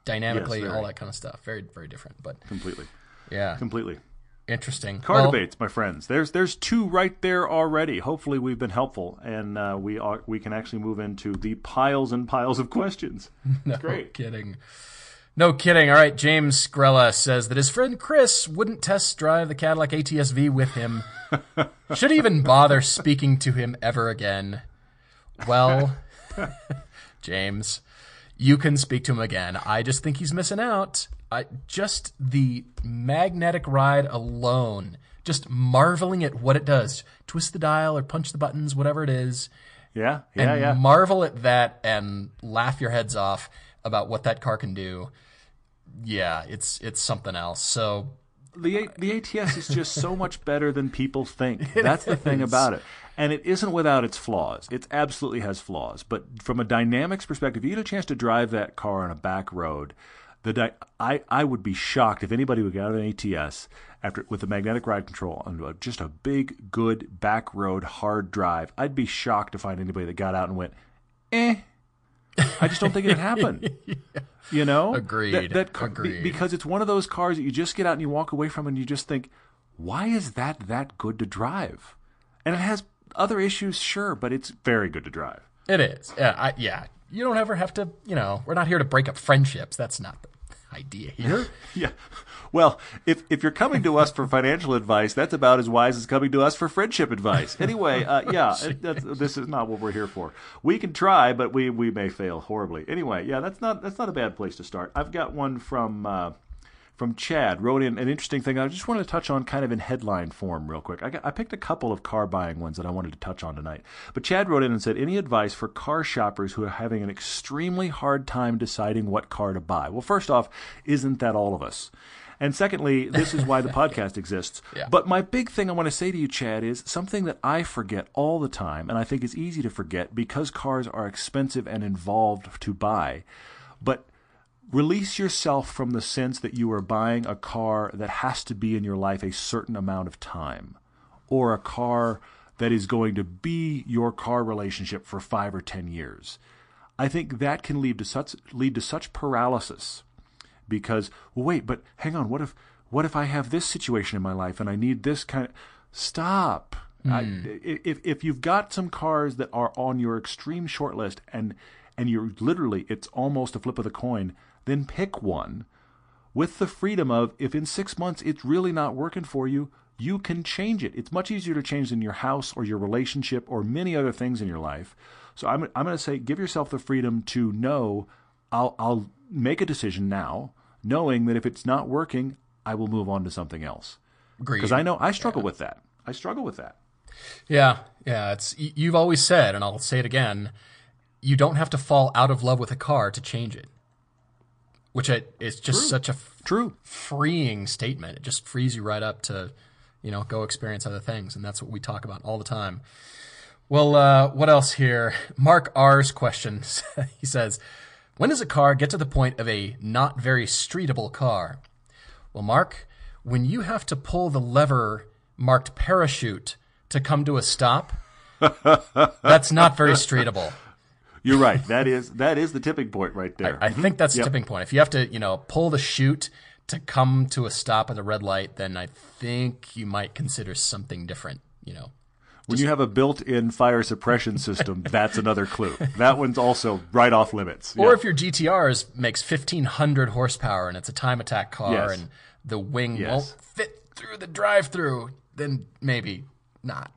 Dynamically, very. all that kind of stuff. Very, very different. But Completely. yeah, Completely. interesting. Car Well, debates, my friends. There's there's two right there already. Hopefully, we've been helpful, and uh, we are we can actually move into the piles and piles of questions. No great. kidding. No kidding. All right, James Grella says that his friend Chris wouldn't test drive the Cadillac ATS-V with him. Should even bother speaking to him ever again. Well, James, you can speak to him again. I just think he's missing out. I, just the magnetic ride alone, just marveling at what it does. Twist the dial or punch the buttons, whatever it is Yeah, yeah, and yeah. marvel at that and laugh your heads off about what that car can do. Yeah, it's it's something else. So the the ATS is just so much better than people think. That's the thing about it. And it isn't without its flaws. It absolutely has flaws. But from a dynamics perspective, if you get a chance to drive that car on a back road, the di- I I would be shocked if anybody would get out of an ATS after with the magnetic ride control on just a big, good back road hard drive. I'd be shocked to find anybody that got out and went, eh. I just don't think it'd happen. You know, Agreed. That, that car, be- Agreed. because it's one of those cars that you just get out and you walk away from, and you just think, why is that that good to drive? And it has other issues, sure, but it's very good to drive. it is. Yeah, I, yeah. You don't ever have to. You know, we're not here to break up friendships. That's not idea here. Yeah. Well, if if you're coming to us for financial advice, that's about as wise as coming to us for friendship advice. Anyway, uh, yeah, it, this is not what we're here for. We can try, but we we may fail horribly. Anyway, yeah, that's not that's not a bad place to start. I've got one from. Uh, from Chad wrote in an interesting thing. I just wanted to touch on kind of in headline form real quick. I, got, I, picked a couple of car buying ones that I wanted to touch on tonight. But Chad wrote in and said, Any advice for car shoppers who are having an extremely hard time deciding what car to buy? Well, first off, isn't that all of us? And secondly, this is why the podcast exists. Yeah. But my big thing I want to say to you, Chad, is something that I forget all the time, and I think is easy to forget because cars are expensive and involved to buy. But release yourself from the sense that you are buying a car that has to be in your life a certain amount of time or a car that is going to be your car relationship for 5 or 10 years. I think that can lead to such lead to such paralysis because well, wait, but hang on, what if what if I have this situation in my life and I need this kind of stop. Mm. I, if if you've got some cars that are on your extreme short list and and you're literally it's almost a flip of the coin then pick one with the freedom of if in six months it's really not working for you, you can change it. It's much easier to change than your house or your relationship or many other things in your life. So I'm, I'm going to say give yourself the freedom to know I'll, I'll make a decision now, knowing that if it's not working, I will move on to something else. Because I know I struggle yeah. with that. I struggle with that. Yeah, yeah. It's you've always said, and I'll say it again. You don't have to fall out of love with a car to change it which it, is just True. such a f- True. freeing statement. It just frees you right up to, you know, go experience other things, and that's what we talk about all the time. Well, uh, what else here? Mark R's question. he says, "When does a car get to the point of a not very streetable car?" Well, Mark, when you have to pull the lever marked parachute to come to a stop, that's not very streetable. You're right. That is that is the tipping point right there. I, I think that's the tipping point. If you have to, you know, pull the chute to come to a stop at the red light, then I think you might consider something different. You know, when you have a built-in fire suppression system, that's another clue. That one's also right off limits. Or yeah. if your GTRs makes 1500 horsepower and it's a time attack car yes. and the wing yes. won't fit through the drive-through, then maybe not.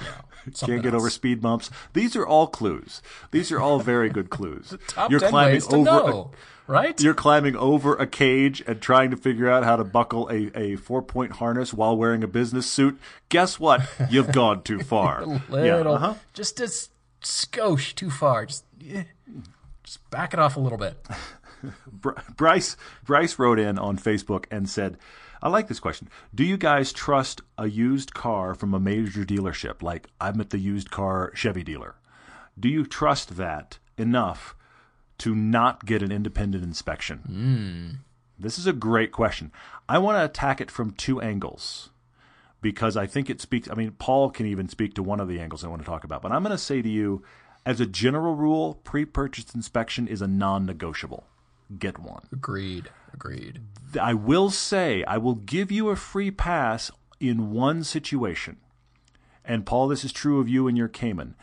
You know. Can't get else. over speed bumps. These are all clues. These are all very good clues. Top you're 10 climbing ways to over know, a, right? You're climbing over a cage and trying to figure out how to buckle a, a four point harness while wearing a business suit. Guess what? You've gone too far. a little, yeah, uh-huh. just a skosh too far. Just, just back it off a little bit. Bryce Bryce wrote in on Facebook and said. I like this question. Do you guys trust a used car from a major dealership? Like I'm at the used car Chevy dealer. Do you trust that enough to not get an independent inspection? Mm. This is a great question. I want to attack it from two angles because I think it speaks. I mean, Paul can even speak to one of the angles I want to talk about. But I'm going to say to you, as a general rule, pre purchase inspection is a non negotiable. Get one. Agreed. Agreed. I will say, I will give you a free pass in one situation. And Paul, this is true of you and your Cayman.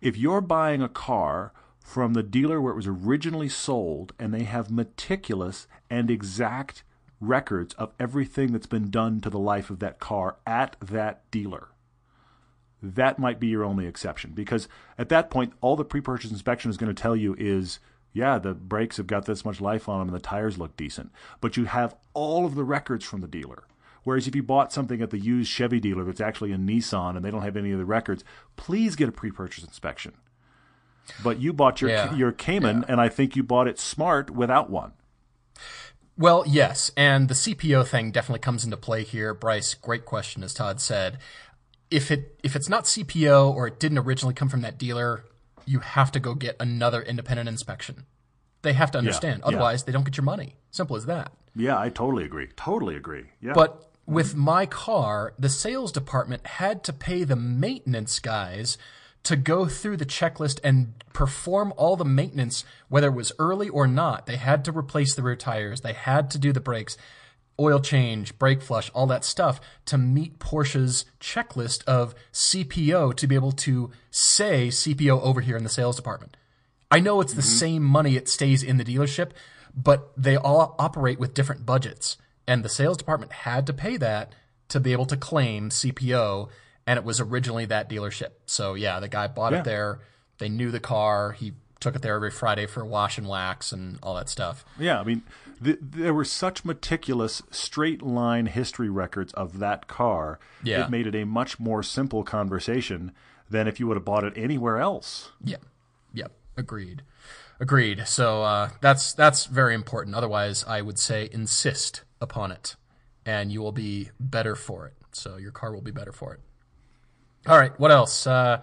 If you're buying a car from the dealer where it was originally sold and they have meticulous and exact records of everything that's been done to the life of that car at that dealer, that might be your only exception. Because at that point, all the pre purchase inspection is going to tell you is yeah, the brakes have got this much life on them and the tires look decent. But you have all of the records from the dealer. Whereas if you bought something at the used Chevy dealer that's actually a Nissan and they don't have any of the records, please get a pre-purchase inspection. But you bought your yeah. your Cayman, yeah. and I think you bought it smart without one. Well, yes, and the CPO thing definitely comes into play here. Bryce, great question, as Todd said. If it if it's not CPO or it didn't originally come from that dealer, you have to go get another independent inspection. They have to understand. Yeah, Otherwise, yeah. they don't get your money. Simple as that. Yeah, I totally agree. Totally agree. Yeah. But with my car, the sales department had to pay the maintenance guys to go through the checklist and perform all the maintenance, whether it was early or not. They had to replace the rear tires. They had to do the brakes oil change, brake flush, all that stuff to meet Porsche's checklist of CPO to be able to say CPO over here in the sales department. I know it's the mm-hmm. same money it stays in the dealership, but they all operate with different budgets. And the sales department had to pay that to be able to claim CPO. And it was originally that dealership. So yeah, the guy bought Yeah. it there. They knew the car. He took it there every Friday for wash and wax and all that stuff. Yeah, I mean, th- there were such meticulous straight line history records of that car. Yeah. It made it a much more simple conversation than if you would have bought it anywhere else. Yep. Yep. Agreed. Agreed. So uh, that's that's very important. Otherwise, I would say insist upon it, and you will be better for it. So your car will be better for it. All right. What else? Uh,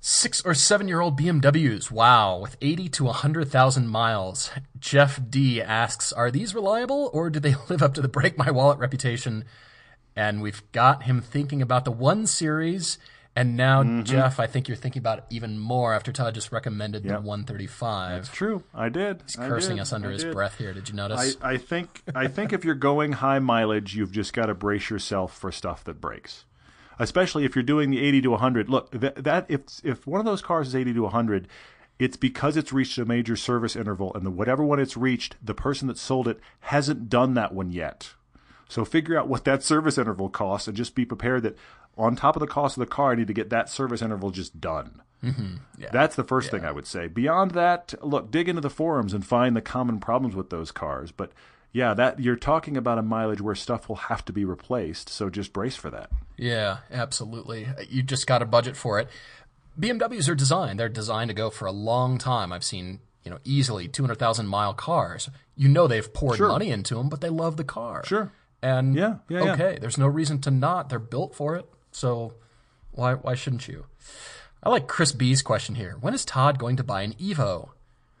six or seven year old BMWs. Wow, with eighty to hundred thousand miles. Jeff D asks, "Are these reliable, or do they live up to the break my wallet reputation?" And we've got him thinking about the one series. And now, Mm-hmm. Jeff, I think you're thinking about it even more after Todd just recommended the 135. It's true. I did. He's I cursing did. us under I his did. breath here. Did you I, notice? I think I think if you're going high mileage, you've just got to brace yourself for stuff that breaks. Especially if you're doing the 80 to 100. Look, that, that if if one of those cars is 80 to 100, it's because it's reached a major service interval, and the whatever one it's reached, the person that sold it hasn't done that one yet. So figure out what that service interval costs, and just be prepared that on top of the cost of the car, I need to get that service interval just done. Mm-hmm. yeah. That's the first thing I would say. Beyond that, look, dig into the forums and find the common problems with those cars. But yeah, that you're talking about a mileage where stuff will have to be replaced, so just brace for that. Yeah, absolutely. You just got a budget for it. BMWs are designed. They're designed to go for a long time. I've seen, you know, easily 200,000 mile cars. You know they've poured Sure. money into them, but they love the car. Sure. And Yeah, yeah, yeah. okay, there's no reason to not. They're built for it. So why why shouldn't you? I like Chris B's question here. When is Todd going to buy an Evo?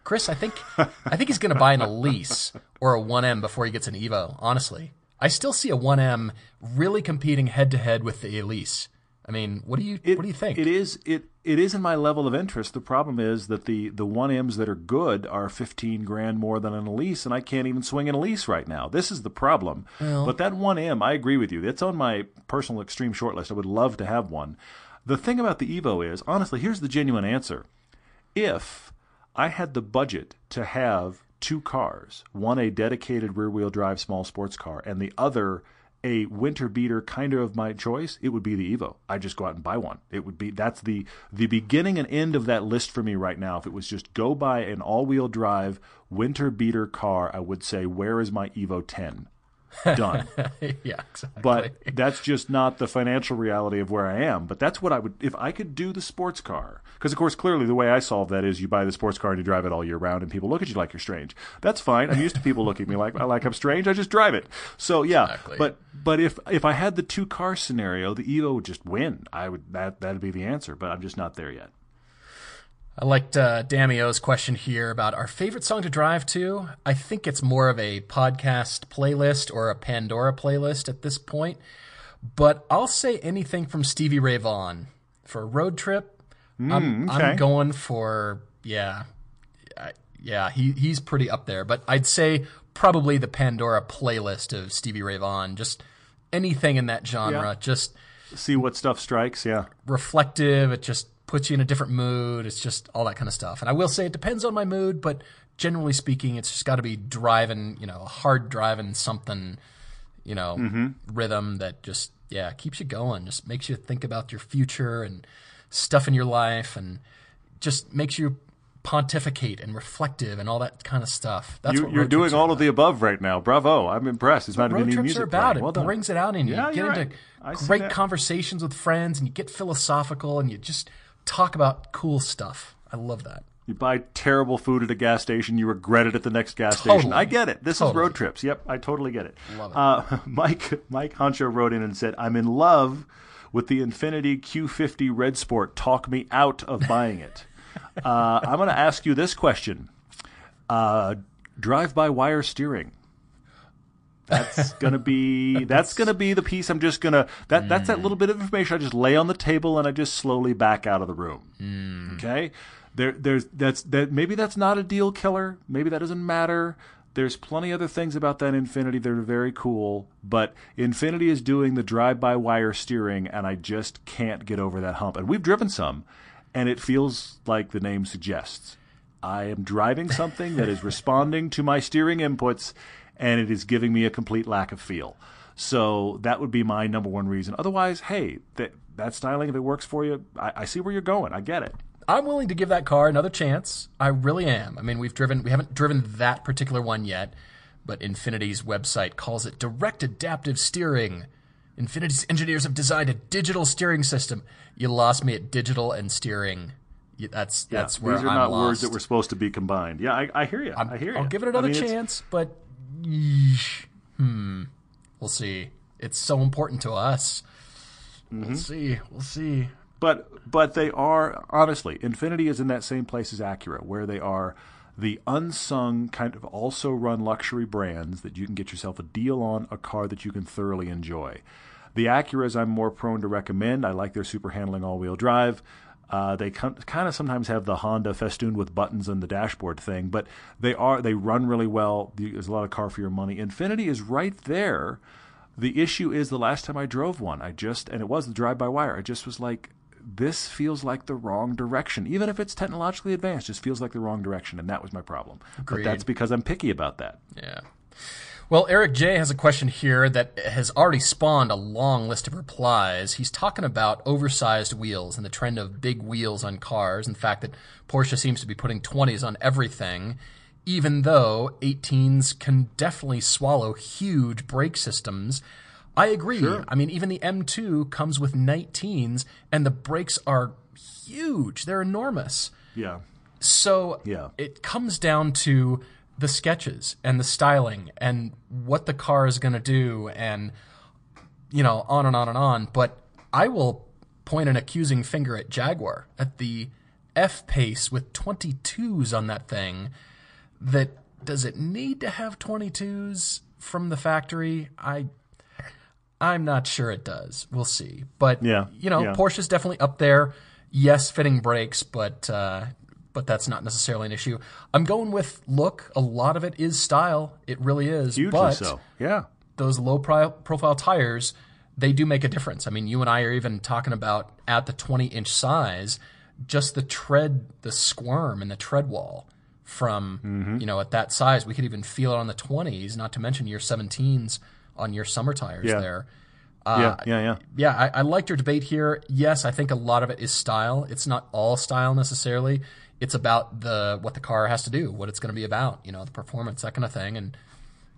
Chris, I think I think he's going to buy an Elise or a 1M before he gets an Evo. Honestly, I still see a 1M really competing head to head with the Elise. I mean, what do you It- what do you think? It is it it is in my level of interest. The problem is that the the one M's that are good are fifteen grand more than an Elise, and I can't even swing an Elise right now. This is the problem. but that one M, I agree with you. It's on my personal extreme short list. I would love to have one. The thing about the Evo is, honestly, here's the genuine answer. If I had the budget to have two cars, one a dedicated rear wheel drive small sports car, and the other a winter beater kind of my choice, it would be the Evo. I'd just go out and buy one. It would be that's the the beginning and end of that list for me right now. If it was just go buy an all wheel drive winter beater car, I would say, Where is my Evo ten? Done. yeah, exactly. But that's just not the financial reality of where I am. But that's what I would, if I could do the sports car. Because, of course, clearly the way I solve that is you buy the sports car and you drive it all year round, and people look at you like you're strange. That's fine. I'm used to people looking at me like, like I'm strange. I just drive it. So, yeah. Exactly. But but if if I had the two car scenario, the Evo would just win. I would that that'd be the answer. But I'm just not there yet. I liked uh, Damio's question here about our favorite song to drive to. I think it's more of a podcast playlist or a Pandora playlist at this point. But I'll say anything from Stevie Ray Vaughan for a road trip. I'm, okay. I'm going for yeah, yeah. He he's pretty up there. But I'd say probably the Pandora playlist of Stevie Ray Vaughan. Just anything in that genre. Yeah. Just See what stuff strikes. Yeah. reflective. It just puts you in a different mood. It's just all that kind of stuff. And I will say it depends on my mood, but generally speaking, it's just got to be driving, you know, a hard driving something, you know, mm-hmm. rhythm that just, yeah, keeps you going, just makes you think about your future and stuff in your life and just makes you pontificate and reflective and all that kind of stuff. That's You, what you're doing all about. of the above right now. Bravo! I'm impressed. It's not Road even trips music are about playing. it. Well done. brings it out in you. Yeah, you get into right. Great conversations with friends, and you get philosophical, and you just talk about cool stuff. I love that. You buy terrible food at a gas station, you regret it at the next gas station. I get it. This is road trips. Yep, I totally get it. Love it. Uh, Mike Mike Honcho wrote in and said, "I'm in love with the Infiniti Q50 Red Sport. Talk me out of buying it." uh, I'm going to ask you this question: uh, Drive-by-wire steering. That's gonna be that's gonna be the piece I'm just gonna that that's that hmm. little bit of information I just lay on the table and I just slowly back out of the room. Hmm. Okay, there there's that's that maybe that's not a deal killer. Maybe that doesn't matter. There's plenty other things about that Infiniti that are very cool, but Infiniti is doing the drive-by-wire steering, and I just can't get over that hump. And we've driven some, and it feels like the name suggests. I am driving something that is responding to my steering inputs, and it is giving me a complete lack of feel. So that would be my number one reason. Otherwise, hey, that that styling, if it works for you, I, I see where you're going. I get it. I'm willing to give that car another chance. I really am. I mean, we've driven, we haven't driven that particular one yet, but Infiniti's website calls it direct adaptive steering. Infiniti's engineers have designed a digital steering system. You lost me at digital and steering. That's that's where These are I'm not lost. words that were supposed to be combined. Yeah, I, I hear you. i hear you. I'll give it another I mean, chance, but hmm, we'll see. It's so important to us. Mm-hmm. We'll see. We'll see. But but they are honestly, Infiniti is in that same place as Acura, where they are the unsung kind of also run luxury brands that you can get yourself a deal on a car that you can thoroughly enjoy. The Acuras I'm more prone to recommend. I like their super handling all wheel drive. Uh, they kind of sometimes have the Honda festooned with buttons on the dashboard thing, but they are they run really well. There's a lot of car for your money. Infiniti is right there. The issue is the last time I drove one, I just and it was the drive by wire. I just was like, this feels like the wrong direction. Even if it's technologically advanced, just feels like the wrong direction, and that was my problem. But that's because I'm picky about that. Yeah. Well, Eric J has a question here that has already spawned a long list of replies. He's talking about oversized wheels and the trend of big wheels on cars, and the fact that Porsche seems to be putting 20s on everything, even though 18s can definitely swallow huge brake systems. I agree. I mean, even the M2 comes with 19s, and the brakes are huge. They're enormous. Yeah. So Yeah. it comes down to the sketches and the styling and what the car is going to do and you know on and on and on but I will point an accusing finger at Jaguar at the F pace with 22s on that thing that does it need to have 22s from the factory I I'm not sure it does. We'll see. But Yeah, you know, yeah. Porsche's definitely up there. Yes, fitting brakes, but uh, but that's not necessarily an issue. I'm going with look. A lot of it is style. It really is. Hugely but so. Yeah. those low pri- profile tires, they do make a difference. I mean, you and I are even talking about at the 20 inch size, just the tread, the squirm and the tread wall from, Mm-hmm. you know, at that size. We could even feel it on the 20s, not to mention your 17s on your summer tires Yeah. there. yeah. Yeah. Yeah. Yeah, I, I liked your debate here. Yes, I think a lot of it is style. It's not all style necessarily. It's about the what the car has to do, what it's going to be about, you know, the performance, that kind of thing. And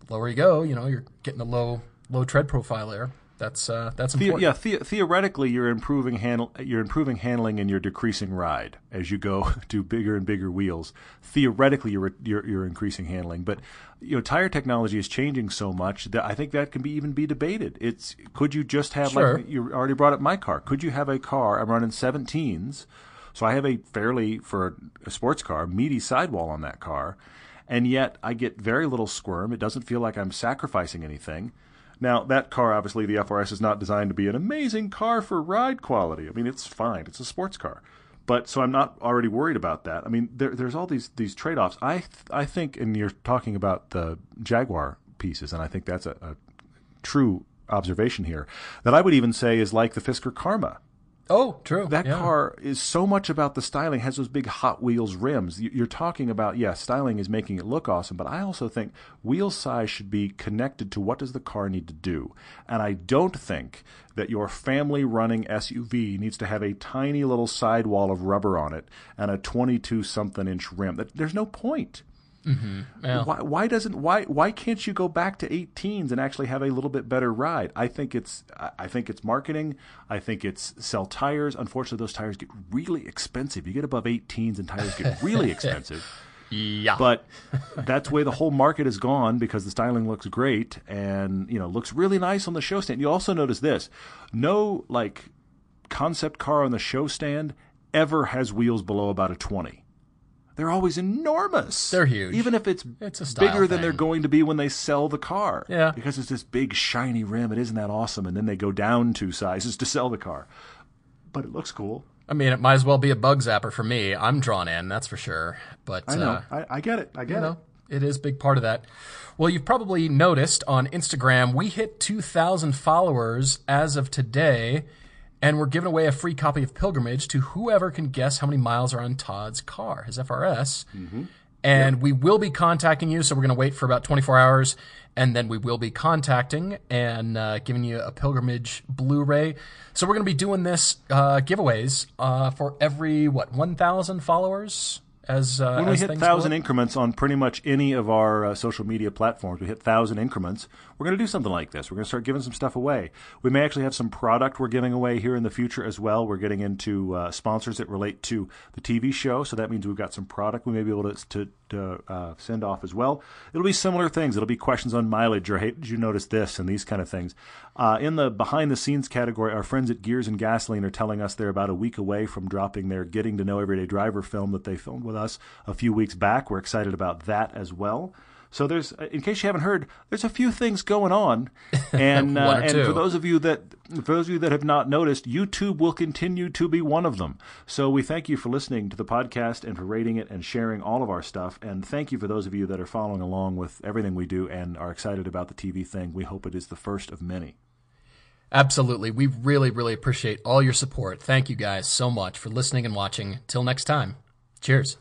the lower you go, you know, you're getting a low low tread profile there. That's uh, that's The- important. yeah, the- theoretically, you're improving handle, you're improving handling, and you're decreasing ride as you go to bigger and bigger wheels. Theoretically, you're you're, you're increasing handling, but you know, tire technology is changing so much that I think that can be even be debated. It's could you just have Sure. like you already brought up my car? Could you have a car? I'm running 17s, so I have a fairly for a sports car meaty sidewall on that car, and yet I get very little squirm. It doesn't feel like I'm sacrificing anything. Now, that car, obviously, the FRS is not designed to be an amazing car for ride quality. I mean, it's fine. It's a sports car. But so I'm not already worried about that. I mean, there, there's all these these trade offs. I th- I think, and you're talking about the Jaguar pieces, and I think that's a, a true observation here. That I would even say is like the Fisker Karma. Oh, true. That Yeah. car is so much about the styling, has those big Hot Wheels rims. You- You're talking about, yeah, styling is making it look awesome, but I also think wheel size should be connected to what does the car need to do. And I don't think that your family running SUV needs to have a tiny little sidewall of rubber on it and a 22 something inch rim. That, there's no point. Mm-hmm. Yeah. Why, why doesn't why why can't you go back to 18s and actually have a little bit better ride? I think it's I- think it's marketing. I think it's sell tires. Unfortunately, those tires get really expensive. You get above 18s and tires get really expensive. Yeah. But that's way the whole market is gone because the styling looks great and you know looks really nice on the show stand. You also notice this: no like concept car on the show stand ever has wheels below about a 20. They're always enormous. They're huge. Even if it's, It's a bigger than they're going to be when they sell the car. Yeah. Because it's this big shiny rim. It isn't that awesome. And then they go down two sizes to sell the car. But it looks cool. I mean, it might as well be a bug zapper for me. I'm drawn in, that's for sure. But I know. uh, I, I get it. I get you it. know, it is a big part of that. Well, you've probably noticed on Instagram, we hit 2,000 followers as of today. And we're giving away a free copy of Pilgrimage to whoever can guess how many miles are on Todd's car, his FRS. And we will be contacting you, so we're going to wait for about 24 hours, and then we will be contacting and uh, giving you a Pilgrimage Blu-ray. So we're going to be doing this uh, giveaways uh, for every what 1,000 followers. As uh, When we as hit thousand increments on pretty much any of our uh, social media platforms, we hit thousand increments. We're going to do something like this. We're going to start giving some stuff away. We may actually have some product we're giving away here in the future as well. We're getting into uh, sponsors that relate to the TV show, so that means we've got some product we may be able to to, to uh, send off as well. It'll be similar things. It'll be questions on mileage or hey, did you notice this and these kind of things. Uh, in the behind the scenes category, our friends at Gears and Gasoline are telling us they're about a week away from dropping their Getting to Know Everyday Driver film that they filmed with us a few weeks back. We're excited about that as well. So there's, uh, in case you haven't heard, there's a few things going on, and uh, and two. for those of you that for those of you that have not noticed, YouTube will continue to be one of them. So we thank you for listening to the podcast and for rating it and sharing all of our stuff. And thank you for those of you that are following along with everything we do and are excited about the TV thing. We hope it is the first of many. Absolutely. We really, really appreciate all your support. Thank you guys so much for listening and watching. Till next time. Cheers.